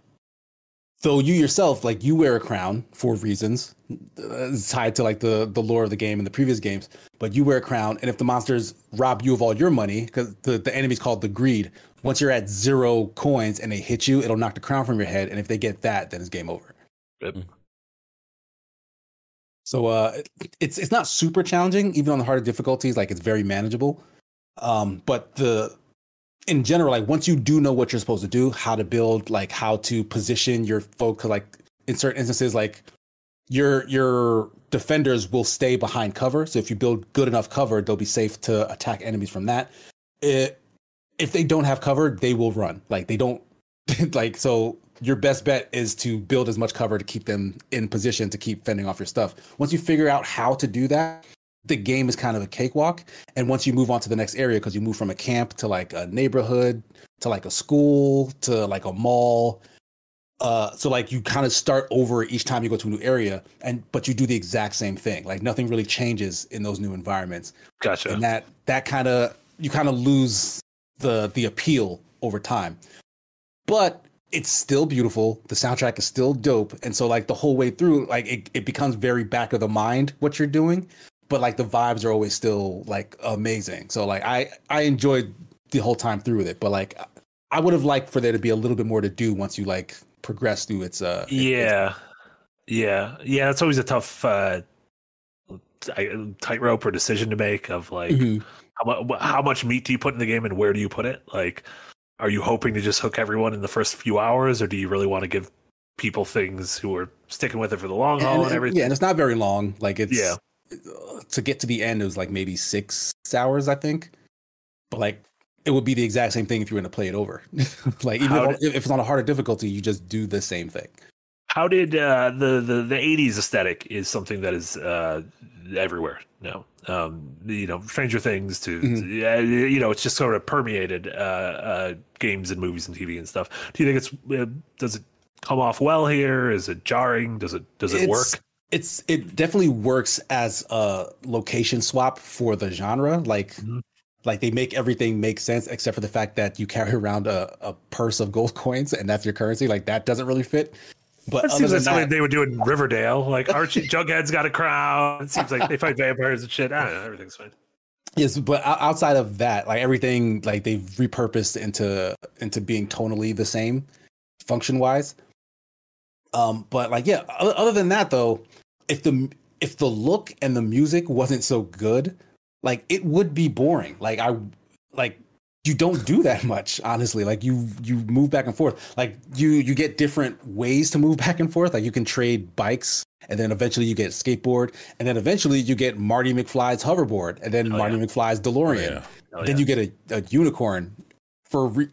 so you yourself, like you wear a crown for reasons uh, tied to like the the lore of the game and the previous games. But you wear a crown, and if the monsters rob you of all your money, because the the enemy's called the greed. Once you're at zero coins and they hit you, it'll knock the crown from your head, and if they get that, then it's game over. Yep. So uh, it's it's not super challenging, even on the harder difficulties. Like it's very manageable. Um, but the in general, like once you do know what you're supposed to do, how to build, like how to position your folk, like in certain instances, like your your defenders will stay behind cover. So if you build good enough cover, they'll be safe to attack enemies from that. It, if they don't have cover, they will run. Like they don't like so your best bet is to build as much cover to keep them in position to keep fending off your stuff. Once you figure out how to do that, the game is kind of a cakewalk. And once you move on to the next area, because you move from a camp to like a neighborhood to like a school to like a mall. Uh, so like you kind of start over each time you go to a new area, and but you do the exact same thing. Like nothing really changes in those new environments, Gotcha. and that that kind of you kind of lose the the appeal over time. But it's still beautiful. The soundtrack is still dope, and so like the whole way through, like it, it becomes very back of the mind what you're doing, but like the vibes are always still like amazing. So like I I enjoyed the whole time through with it, but like I would have liked for there to be a little bit more to do once you like progress through its uh its- yeah. Yeah. Yeah. It's always a tough uh, tightrope or decision to make of like Mhm. how, mu- how much meat do you put in the game and where do you put it? Like, are you hoping to just hook everyone in the first few hours, or do you really want to give people things who are sticking with it for the long haul and, and, everything? yeah, and it's not very long. Like it's Yeah. To get to the end, it was like maybe six hours, I think. But like it would be the exact same thing if you were to play it over. like even if, if it's on a harder difficulty, you just do the same thing. How did uh, the the the '80s aesthetic is something that is uh, everywhere now. Um, you know, Stranger Things to Mhm. yeah, you know, it's just sort of permeated uh, uh, games and movies and TV and stuff. Do you think it's uh, does it come off well here? Is it jarring? Does it does it It's- work? It's it definitely works as a location swap for the genre. Like Mhm. like they make everything make sense except for the fact that you carry around a, a purse of gold coins and that's your currency. Like that doesn't really fit. But That seems like something that, they would do in Riverdale. Like Archie Jughead's got a crown. It seems like they fight vampires and shit. I don't know. Everything's fine. Yes, but outside of that, like everything, like they've repurposed into into being tonally the same, function wise. Um, but like yeah, other than that though, if the if the look and the music wasn't so good, like it would be boring. Like I like you don't do that much honestly like you you move back and forth like you you get different ways to move back and forth like you can trade bikes and then eventually you get skateboard and then eventually you get marty mcfly's hoverboard and then Oh, marty yeah. mcfly's delorean oh, yeah. Oh, then yeah. you get a, a unicorn for re-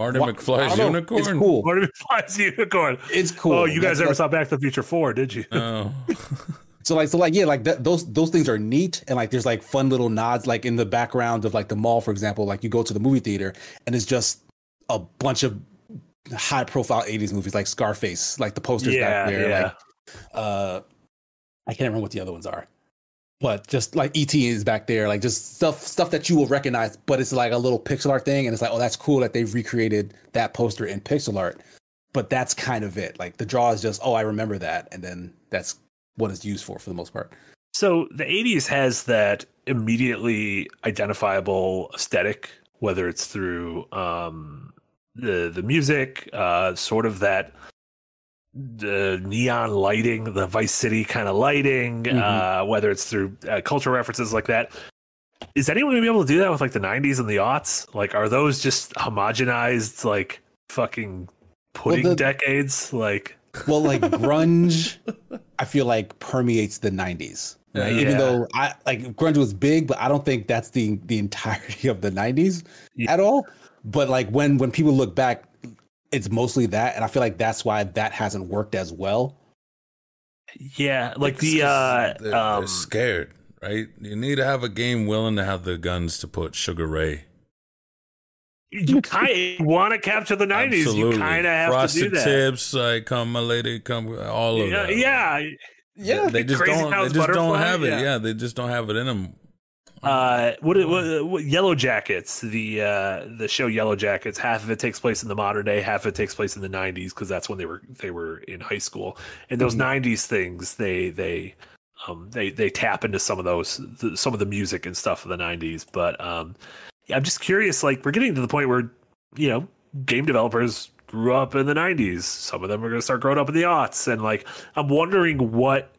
Marty Wha- I McFly's unicorn. it's cool Marty McFly's unicorn. it's cool Oh, you guys That's- ever that's- saw Back to the Future Four? Did you? Oh. So like so like yeah like that, those those things are neat and like there's like fun little nods like in the background of like the mall for example like you go to the movie theater and it's just a bunch of high profile 80s movies like Scarface like the posters yeah, back there yeah. like uh I can't remember what the other ones are but just like ET is back there like just stuff stuff that you will recognize but it's like a little pixel art thing and it's like oh that's cool that they've recreated that poster in pixel art. But that's kind of it. Like the draw is just oh I remember that and then that's what it's used for for the most part. So the 80s has that immediately identifiable aesthetic, whether it's through um, the the music, uh, sort of that the neon lighting, the Vice City kind of lighting, Mhm. uh, whether it's through uh, cultural references like that. Is anyone gonna be able to do that with like the '90s and the aughts? Like, are those just homogenized, like fucking pudding the- decades? Like, Well, like grunge, I feel like permeates the '90s. Right? Yeah. Even though I like grunge was big, but I don't think that's the the entirety of the '90s Yeah. at all. But like when when people look back, it's mostly that, and I feel like that's why that hasn't worked as well. yeah, like It's the 'cause uh, they're, um, they're scared, right? You need to have a game willing to have the guns to put Sugar Ray. you kind want to capture the '90s. You kind of have Frosted to do that. tips, like come, my lady, come, all of Yeah, that. yeah. Yeah, they just don't. They Town's just don't have it. yeah. Yeah. they just don't have it in them. Uh, what, what, what Yellow Jackets? The uh, the show Yellow Jackets. Half of it takes place in the modern day. Half of it takes place in the '90s because that's when they were they were in high school. And those '90s things, they they um they they tap into some of those the, some of the music and stuff of the '90s. But um, yeah, I'm just curious. Like we're getting to the point where you know game developers grew up in the '90s. Some of them are going to start growing up in the aughts, and like I'm wondering what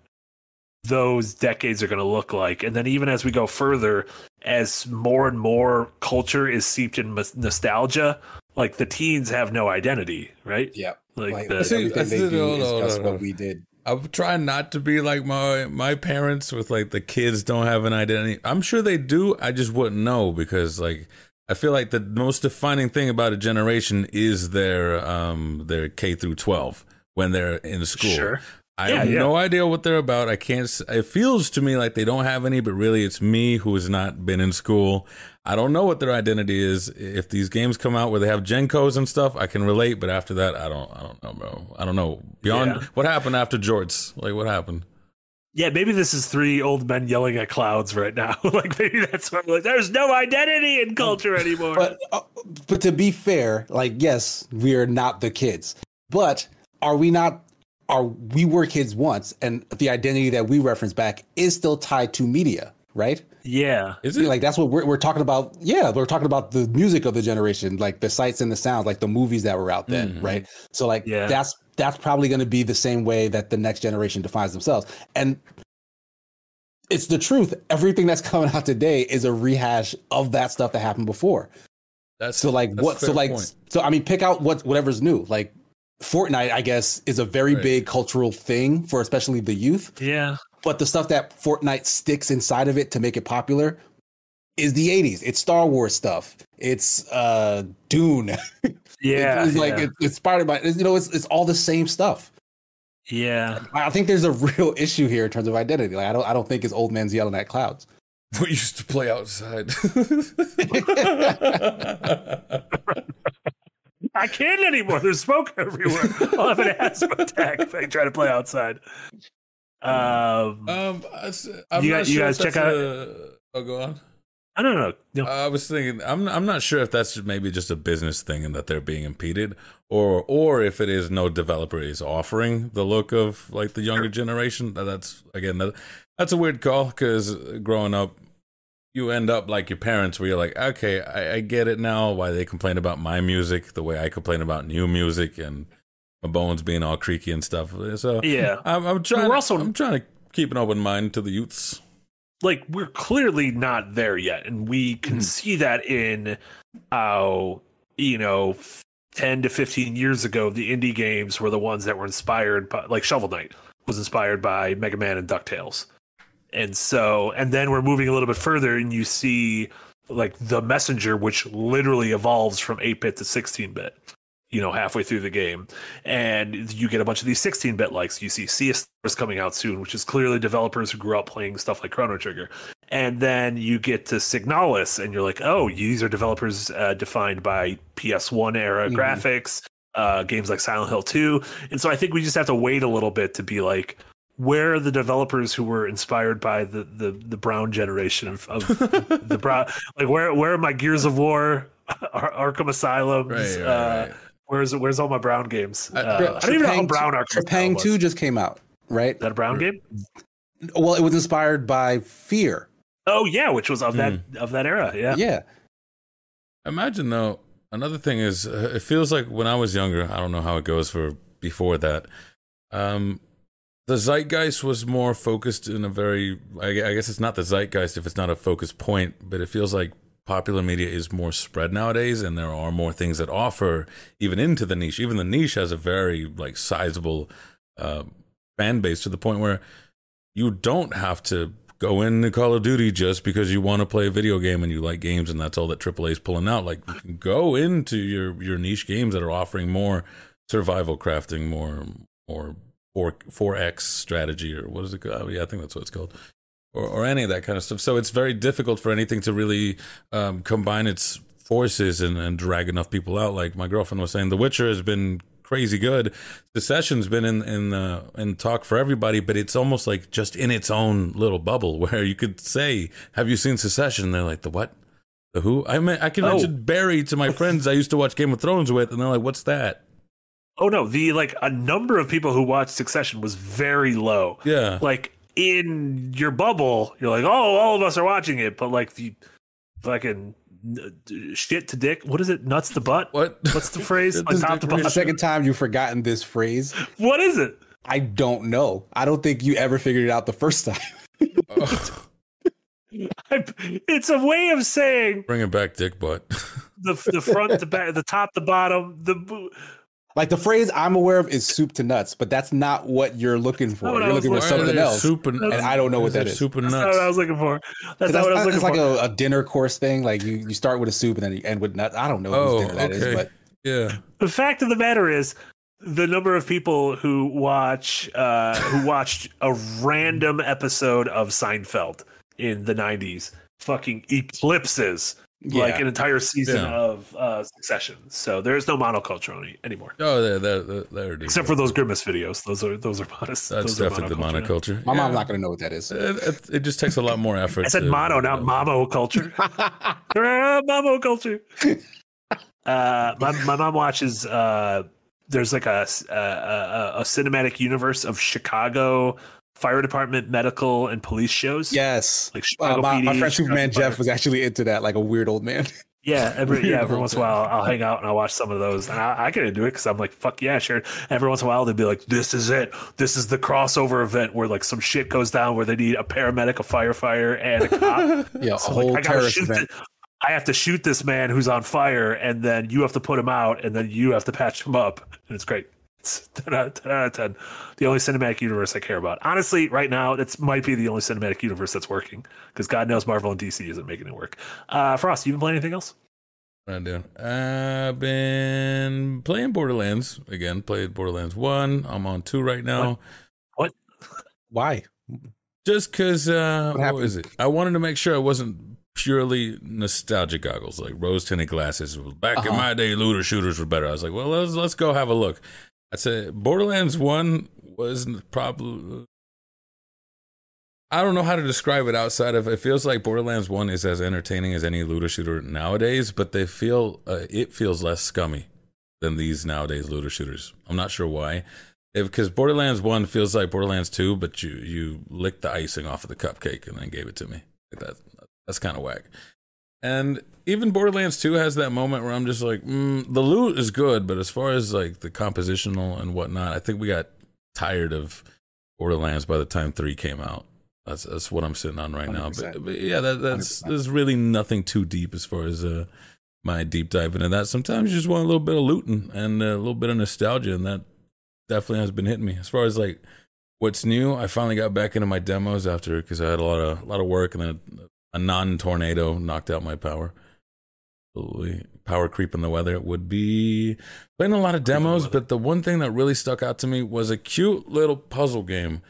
those decades are going to look like. And then even as we go further, as more and more culture is seeped in mas- nostalgia, like the teens have no identity, right? yeah. Like, Like, the, See, everything they I see- do hold is on, just hold what we did. I'm trying not to be like my my parents with like the kids don't have an identity. I'm sure they do. I just wouldn't know because like I feel like the most defining thing about a generation is their um their K through 12 when they're in school. Sure. I Yeah, have yeah. no idea what they're about. I can't. It feels to me like they don't have any, but really, it's me who has not been in school. I don't know what their identity is. If these games come out where they have Genkos and stuff, I can relate. But after that, I don't. I don't know, bro. I don't know. Beyond Yeah. what happened after Jorts, like what happened? yeah, maybe this is three old men yelling at clouds right now. like maybe that's what like there's no identity in culture anymore. But uh, but to be fair, like yes, we are not the kids, but are we not? Are we were kids once, and the identity that we reference back is still tied to media, right? yeah. Is it Like that's what we're, we're talking about. Yeah, we're talking about the music of the generation, like the sights and the sounds, like the movies that were out then, Mhm. right? So like Yeah. that's that's probably going to be the same way that the next generation defines themselves, and it's the truth. Everything that's coming out today is a rehash of that stuff that happened before. that's So like that's what? So like point. so I mean, pick out what whatever's new. Like Fortnite, I guess, is a very Right. big cultural thing for especially the youth. Yeah. But the stuff that Fortnite sticks inside of it to make it popular is the '80s. It's Star Wars stuff. It's uh Dune. Yeah. it's like yeah. it's inspired by you know it's it's all the same stuff. yeah. I think there's a real issue here in terms of identity. Like I don't I don't think it's old man's yelling at clouds. we used to play outside. I can't anymore. There's smoke everywhere. I'll have an asthma attack if I try to play outside. Um, um, I'm You not guys- you sure guys check out- a- oh, go on. I don't know. No. I was thinking, I'm I'm not sure if that's maybe just a business thing and that they're being impeded, or or if it is no developer is offering the look of like the younger generation. That- That's again that, that's a weird call because growing up, you end up like your parents, where you're like, okay, I, I get it now why they complain about my music the way I complain about new music and my bones being all creaky and stuff. So yeah. I'm, I'm trying. We're also- I'm trying to keep an open mind to the youths. like we're clearly not there yet and we can Mhm. see that in how you know 10 to 15 years ago the indie games were the ones that were inspired by like shovel knight was inspired by mega man and ducktales and so and then we're moving a little bit further and you see like the messenger which literally evolves from 8-bit to 16-bit you know halfway through the game. And you get a bunch of these 16-bit likes. You see cs stars coming out soon which is clearly developers who grew up playing stuff like chrono trigger. And then you get to signalis and you're like oh these are developers uh, defined by ps1 era Mhm. graphics uh, games like silent hill 2 and so i think we just have to wait a little bit to be like where are the developers who were inspired by the the, the brown generation of, of the brown like where where are my gears of war Ar- arkham asylum Right, right, uh, right. Where's where's all my brown games? I- Uh, I don't even know how brown Arkham Asylum Trepang. Two just came out, right? that a brown game? Well, it was inspired by Fear. Oh yeah, which was of that of that era. Yeah. Yeah. Imagine though, another thing is, uh, it feels like when I was younger, I don't know how it goes for before that, Um, the zeitgeist was more focused in a very. I, guess it's not the zeitgeist if it's not a focus point, but it feels like popular media is more spread nowadays, and there are more things that offer even into the niche. Even the niche has a very like sizable uh, fan base to the point where you don't have to go into Call of Duty just because you want to play a video game and you like games and that's all that AAA is pulling out. Like go into your your niche games that are offering more survival crafting, more more four four X strategy or what is it called? Yeah, I think that's what it's called. Or, or any of that kind of stuff. So it's very difficult for anything to really um, combine its forces and, and drag enough people out. Like my girlfriend was saying, The Witcher has been crazy good. Succession's been in in uh, in talk for everybody, but it's almost like just in its own little bubble where you could say, "Have you seen Succession?" And they're like, "The what? The who?" I mean, I can Oh. mention Barry to my friends I used to watch Game of Thrones with, and they're like, "What's that?" Oh no, the like a number of people who watched Succession was very low. Yeah, Like in your bubble, you're like, oh, all of us are watching it, but like the fucking uh, shit to dick. What is it? Nuts to butt. what? What's the phrase? Top. The second time you've forgotten this phrase, What is it? I don't know. I don't think you ever figured it out the first time. I, it's a way of saying Bring it back, dick butt. the the front the back, the top the bottom. The Like the phrase I'm aware of is soup to nuts, but that's not what you're looking for. you're looking for something Why are they else. Soup and, And I don't know what that is. Soup and nuts. that's not what I was looking for. That's, That's, not what I was it's looking like for. a, a dinner course thing. Like you, you start with a soup and then you end with nuts. I don't know Oh, whose dinner that is, but Yeah, the fact of the matter is the number of people who watch uh who watched a random episode of Seinfeld in the 90s fucking eclipses like an entire season Yeah. of uh Succession. So there's no monoculture any, anymore. oh, there, there, there, there it is. Except for those grimace videos. Those are those are modest. That's those are definitely the monoculture. monoculture. my Yeah. mom's not going to know what that is. It, it, it just takes a lot more effort. I said to- mono, not mamo culture. Ah, mamo culture. Uh, my my mom watches. Uh, there's like a, a a a cinematic universe of Chicago fire department, medical, and police shows. Yes. like Uh, my, PD, my friend Superman Jeff was actually into that, like a weird old man. Yeah, every yeah, every once in a while I'll hang out and I'll watch some of those, and I, I get into it because I'm like, fuck yeah, sure. Every once in a while they'd be like, this is it, this is the crossover event where like some shit goes down where they need a paramedic, a firefighter, and a cop. yeah, a whole like, I terrorist event. I have to shoot this man who's on fire, and then you have to put him out, and then you have to patch him up, and it's great. It's 10 out, 10 out of 10. The only cinematic universe I care about. Honestly, right now, that's might be the only cinematic universe that's working because God knows Marvel and DC isn't making it work. Uh, Frost, you been playing anything else? What I'm doing? I've been playing Borderlands again. Played Borderlands one. I'm on two right now. What? Why? Just because uh, What what, happened? it? I wanted to make sure it wasn't purely nostalgia goggles, like rose tinted glasses. Back in Uh-huh. my day, looter shooters were better. I was like, well, let's let's go have a look. I'd say Borderlands one was probably. I don't know how to describe it outside of it feels like Borderlands 1 is as entertaining as any looter shooter nowadays, but they feel uh, it feels less scummy than these nowadays looter shooters. I'm not sure why. Because Borderlands 1 feels like Borderlands 2, but you you licked the icing off of the cupcake and then gave it to me. That that's kind of whack. And even Borderlands 2 has that moment where I'm just like, mm, the loot is good, but as far as like the compositional and whatnot, I think we got tired of Borderlands by the time 3 came out. That's that's what I'm sitting on right now. 100%. But, but yeah, that, that's 100%. there's really nothing too deep as far as uh, my deep dive into that. Sometimes you just want a little bit of looting and a little bit of nostalgia, and that definitely has been hitting me. As far as like what's new, I finally got back into my demos after because I had a lot of a lot of work, and then a non-tornado knocked out my power. Absolutely. Power creep in the weather It would be playing a lot of demos, but the one thing that really stuck out to me was a cute little puzzle game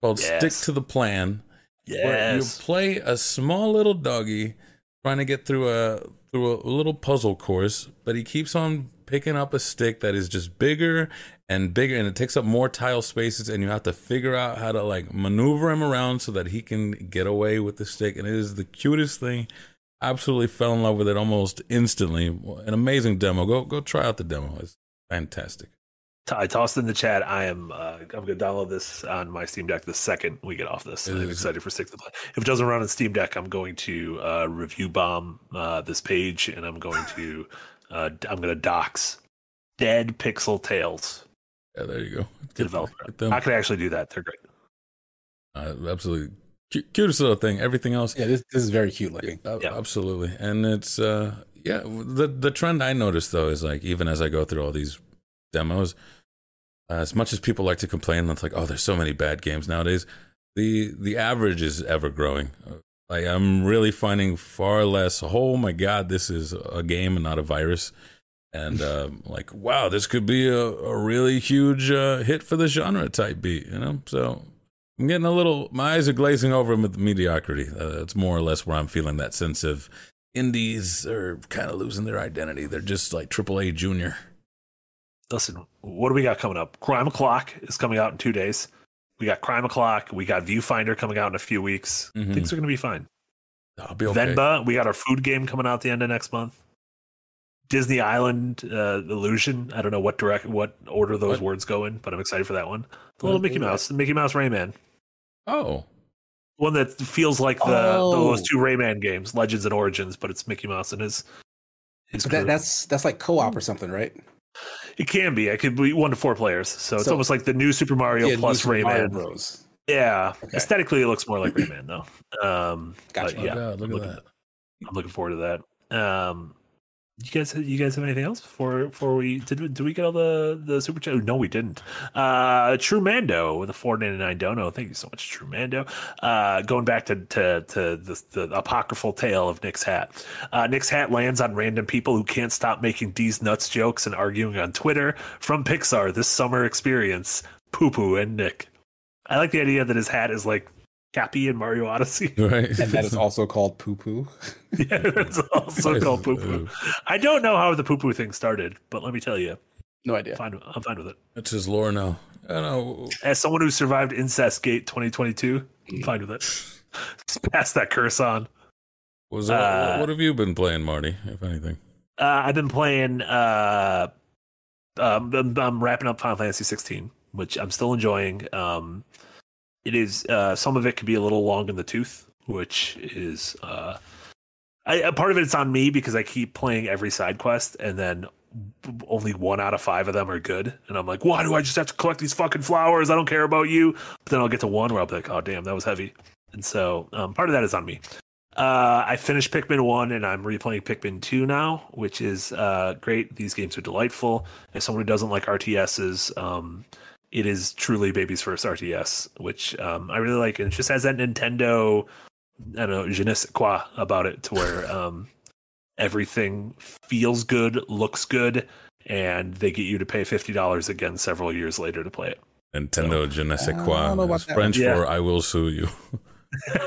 called Stick to the Plan where you play a small little doggy trying to get through a through a little puzzle course, but he keeps on picking up a stick that is just bigger and bigger and it takes up more tile spaces and you have to figure out how to like maneuver him around so that he can get away with the stick and it is the cutest thing. Absolutely fell in love with it almost instantly. An amazing demo. Go go try out the demo. It's fantastic. I tossed in the chat. I am. Uh, I'm going to download this on my Steam Deck the second we get off this. I'm excited for Stick to Plan. If it doesn't run on Steam Deck, I'm going to uh, review bomb uh, this page, and I'm going to. Uh, I'm going to dox dead pixel tales. Yeah, there you go. the developer. get them. I could actually do that. They're great. Uh, absolutely. Cu- cutest little thing. Everything else. Yeah, this this is very cute looking. Uh, Yeah. Absolutely. And it's uh yeah, the the trend I noticed though is like even as I go through all these demos, uh, as much as people like to complain, it's like, oh, there's so many bad games nowadays. The the average is ever growing. Like I'm really finding far less. Oh my god, this is a game and not a virus. And uh, like, wow, this could be a, a really huge uh, hit for the genre type beat, you know. So I'm getting a little. My eyes are glazing over with mediocrity. Uh, it's more or less where I'm feeling that sense of indies are kind of losing their identity. They're just like AAA junior. Listen, what do we got coming up? Crime O'Clock is coming out in two days. We got Crime O'Clock. We got Viewfinder coming out in a few weeks. Mhm. Things are going to be fine. I'll be okay. Venba, we got our food game coming out the end of next month. Disney Island uh, Illusion. I don't know what direct what order those What? words go in, but I'm excited for that one. The little Mickey? Mouse, the Mickey Mouse Rayman. Oh, One that feels like the Oh. those two Rayman games, Legends and Origins, but it's Mickey Mouse and his his that, that's that's like co-op or something, right? It can be. It could be one to four players. So it's So- almost like the new Super Mario Yeah, plus Super Mario Rayman. Bros. Yeah. Okay. Aesthetically, it looks more like Rayman though. Um, Gotcha. but oh yeah, God, look I'm at looking, that. I'm looking forward to that. Um, you guys, you guys have anything else before before we did? we- we get all the the super chat? No, we didn't. Uh, True Mando with a four ninety nine dono. Thank you so much, True Mando. Uh, going back to to to the, the apocryphal tale of Nick's hat. Uh, Nick's hat lands on random people who can't stop making D's nuts jokes and arguing on Twitter. From Pixar, this summer experience, Poo Poo and Nick. I like the idea that his hat is like Cappy and Mario Odyssey. Right, And that is also called poo poo. yeah, it's also called Poo Poo. I don't know how the Poo Poo thing started, but let me tell you, No idea. fine, I'm fine with it. That's his lore now. I don't know. As someone who survived Incest Gate 2022, I'm fine with it. Just pass that curse on. Was that, Uh, what have you been playing, Marty? If anything, Uh, I've been playing. Uh, um, I'm, I'm wrapping up Final Fantasy 16, which I'm still enjoying. Um, it is uh, some of it could be a little long in the tooth, which is uh, I, a part of it's on me because I keep playing every side quest, and then only one out of five of them are good, and I'm like, why do I just have to collect these fucking flowers? I don't care about you. But then I'll get to one where I'll be like, oh damn, that was heavy, and so um, part of that is on me. Uh, I finished Pikmin 1 and I'm replaying Pikmin 2 now, which is uh, great. These games are delightful. As someone who doesn't like RTSs, um, it is truly baby's first RTS, which um, I really like. And it just has that Nintendo, I don't know, je ne sais quoi about it to where um, everything feels good, looks good, and they get you to pay $50 again several years later to play it. Nintendo je ne sais I quoi. don't know about is French. Yeah. for "I will sue you."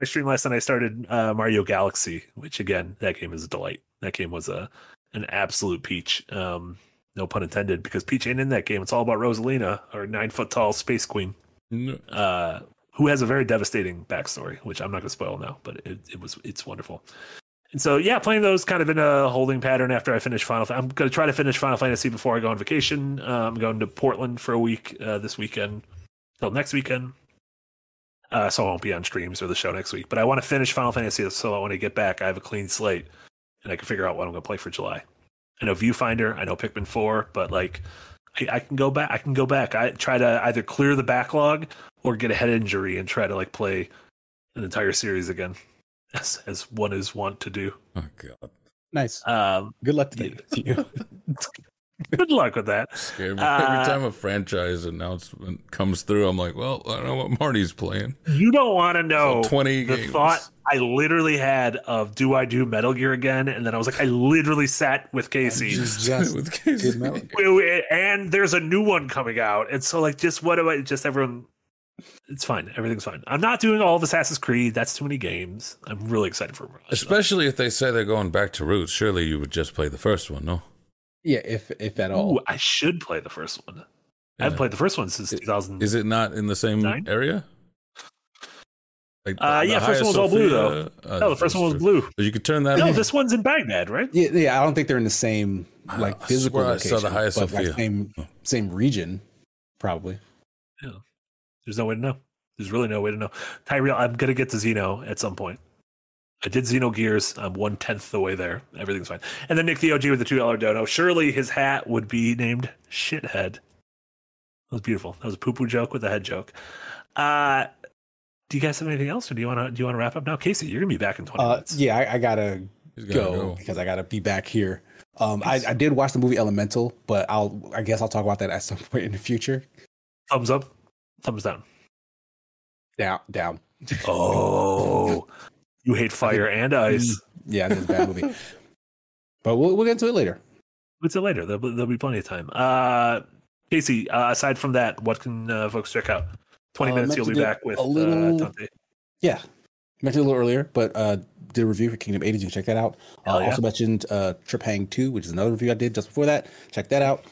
I streamed last night. I started uh, Mario Galaxy, which again, that game is a delight. That game was a an absolute peach. Um, no pun intended, because Peach ain't in that game. It's all about Rosalina, our nine foot tall space queen, No. uh, who has a very devastating backstory, which I'm not going to spoil now, but it, it was it's wonderful. And so, yeah, playing those kind of in a holding pattern after I finish Final. I'm going to try to finish Final Fantasy before I go on vacation. Uh, I'm going to Portland for a week uh, this weekend till next weekend. Uh, so I won't be on streams or the show next week. But I want to finish Final Fantasy so when I get back, I have a clean slate and I can figure out what I'm going to play for July. I know Viewfinder, I know Pikmin Four, but like I, I can go back. I can go back. I try to either clear the backlog or get a head injury and try to like play an entire series again, as as one is wont to do. Oh God, nice. Um, Good luck to you. good luck with that. scared me. Uh, Every time a franchise announcement comes through, I'm like, well, I don't know what Marty's playing. You don't want to know So 20 the games. thought I literally had of do I do Metal Gear again? And then I was like, I literally sat with Casey. Just- just with Casey. Metal Gear. Wait, wait, and there's a new one coming out. And so like just what about just everyone it's fine. Everything's fine. I'm not doing all of Assassin's Creed. That's too many games. I'm really excited for Especially if they say they're going back to roots. Surely you would just play the first one, no? Yeah, if if at all. Ooh, I should play the first one. I haven't played the first one since Is- 2000. Is it not in the same Nine? area? Like Uh, yeah, first one was all blue, though. Uh, no, the first one was blue. But you could turn that No, on. this one's in Baghdad, right? Yeah, yeah, I don't think they're in the same I- like I physical I saw the Hagia but like same same region, probably. Yeah, there's no way to know. There's really no way to know. Tyrell, I'm gonna get to Xeno at some point. I did Xenogears. I'm one tenth the way there. Everything's fine. And then Nick the OG with the two dollar dono. Surely his hat would be named Shithead. That was beautiful. That was a poo poo joke with a head joke. Uh, do you guys have anything else, or do you want to do you want to wrap up now, Casey? You're gonna be back in twenty Uh, minutes. yeah, I, I gotta gotta go, go. because I gotta be back here. Um, I, I did watch the movie Elemental, but I'll I guess I'll talk about that at some point in the future. Thumbs up, thumbs down. Down, down. Oh, you hate fire and ice. Yeah, it's a bad movie. But we'll we'll get into it later. What's it later? There'll, be- there'll be plenty of time. Uh, Casey, uh, aside from that, what can uh, folks check out? Twenty Uh, minutes, you'll be back with a little- uh. Yeah, mentioned a little earlier, but uh, did a review for Kingdom 80. You can check that out. Uh, yeah. Also mentioned uh, Trepang2, which is another review I did just before that. Check that out.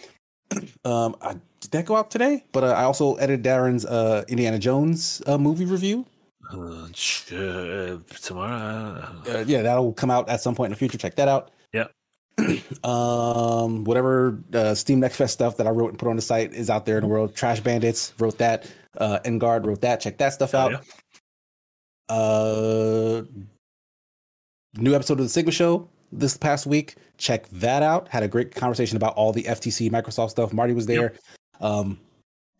Um, I, did that go out today? But uh, I also edited Darren's uh, Indiana Jones uh, movie review. Uh, uh, tomorrow. Uh, yeah, that'll come out at some point in the future. Check that out. Yeah. um, whatever uh, Steam Next Fest stuff that I wrote and put on the site is out there in the world. Trash Bandits wrote that. Uh, En Garde wrote that. Check that stuff Hell out. yeah. Uh, new episode of the Sigma Show this past week. Check that out. Had a great conversation about all the FTC Microsoft stuff. Marty was there. Um,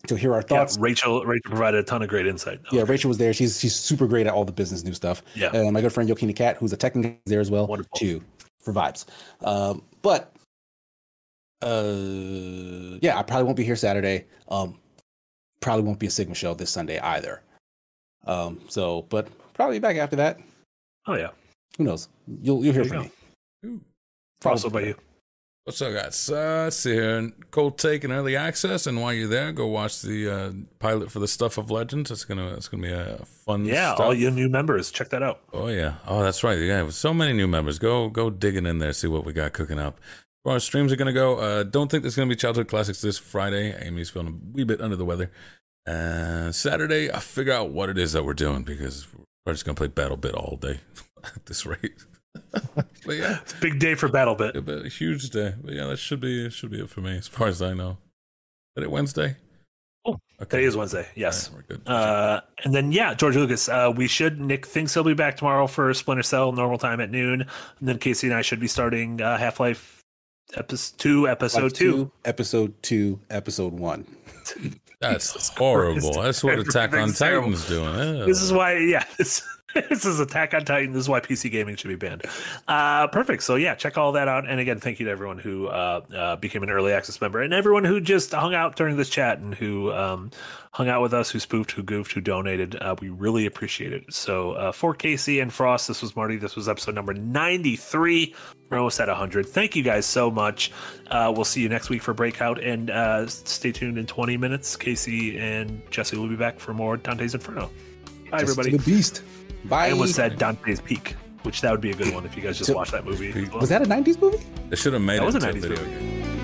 to hear our Yeah, thoughts. Rachel. Rachel provided a ton of great insight. Yeah, Rachel was there. She's she's super great at all the business new stuff. Yeah. And my good friend Yokina Cat, who's a tech guy, is there as well Wonderful. too for vibes. Um, but uh, yeah, I probably won't be here Saturday. Um, probably won't be a Sigma show this Sunday either. Um, so but probably back after that. Oh yeah. Who knows? You'll you'll hear There from you me. Ooh. Also by you. What's up, guys? Uh, let's see here. Cold take and early access, and while you're there, go watch the uh, pilot for the Stuff of Legends. It's gonna it's gonna be a fun. Yeah, stuff. all you new members, check that out. Oh yeah. Oh, that's right. Yeah, with so many new members. Go go digging in there, see what we got cooking up. Where our streams are gonna go. Uh, don't think there's gonna be childhood classics this Friday. Amy's feeling a wee bit under the weather. Uh, Saturday, I'll figure out what it is that we're doing because we're just gonna play BattleBit all day at this rate. but yeah, It's a big day for BattleBit. a, bit, a huge day. But yeah, that should be should be it for me as far as I know. Is it Wednesday? Oh, Today is Wednesday. Yes. Right, we're good. Uh, and then yeah, George Lucas. Uh, we should. Nick thinks he'll be back tomorrow for Splinter Cell normal time at noon. And then Casey and I should be starting uh, Half Life episode two, episode Like two. episode two, episode one. That's horrible. That's what Attack on Everything's terrible. Titan's doing. Ew. This is why, yeah, this, this is Attack on Titan. This is why PC gaming should be banned. Uh, perfect. So yeah, check all that out. And again, thank you to everyone who uh, uh, became an early access member and everyone who just hung out during this chat and who um, hung out with us, who spoofed, who goofed, who donated. Uh, we really appreciate it. So uh, for Casey and Frost, this was Marty. This was episode number ninety three. We're almost at 100. Thank you guys so much. Uh, we'll see you next week for Breakout. And stay tuned in 20 minutes. Casey and Jesse will be back for more Dante's Inferno. Bye, Just everybody. the beast. Bye. I almost said Dante's Peak, which that would be a good one if you guys just So- watch that movie. Was that a '90s movie? They should have made That it was a a 90s video movie. game.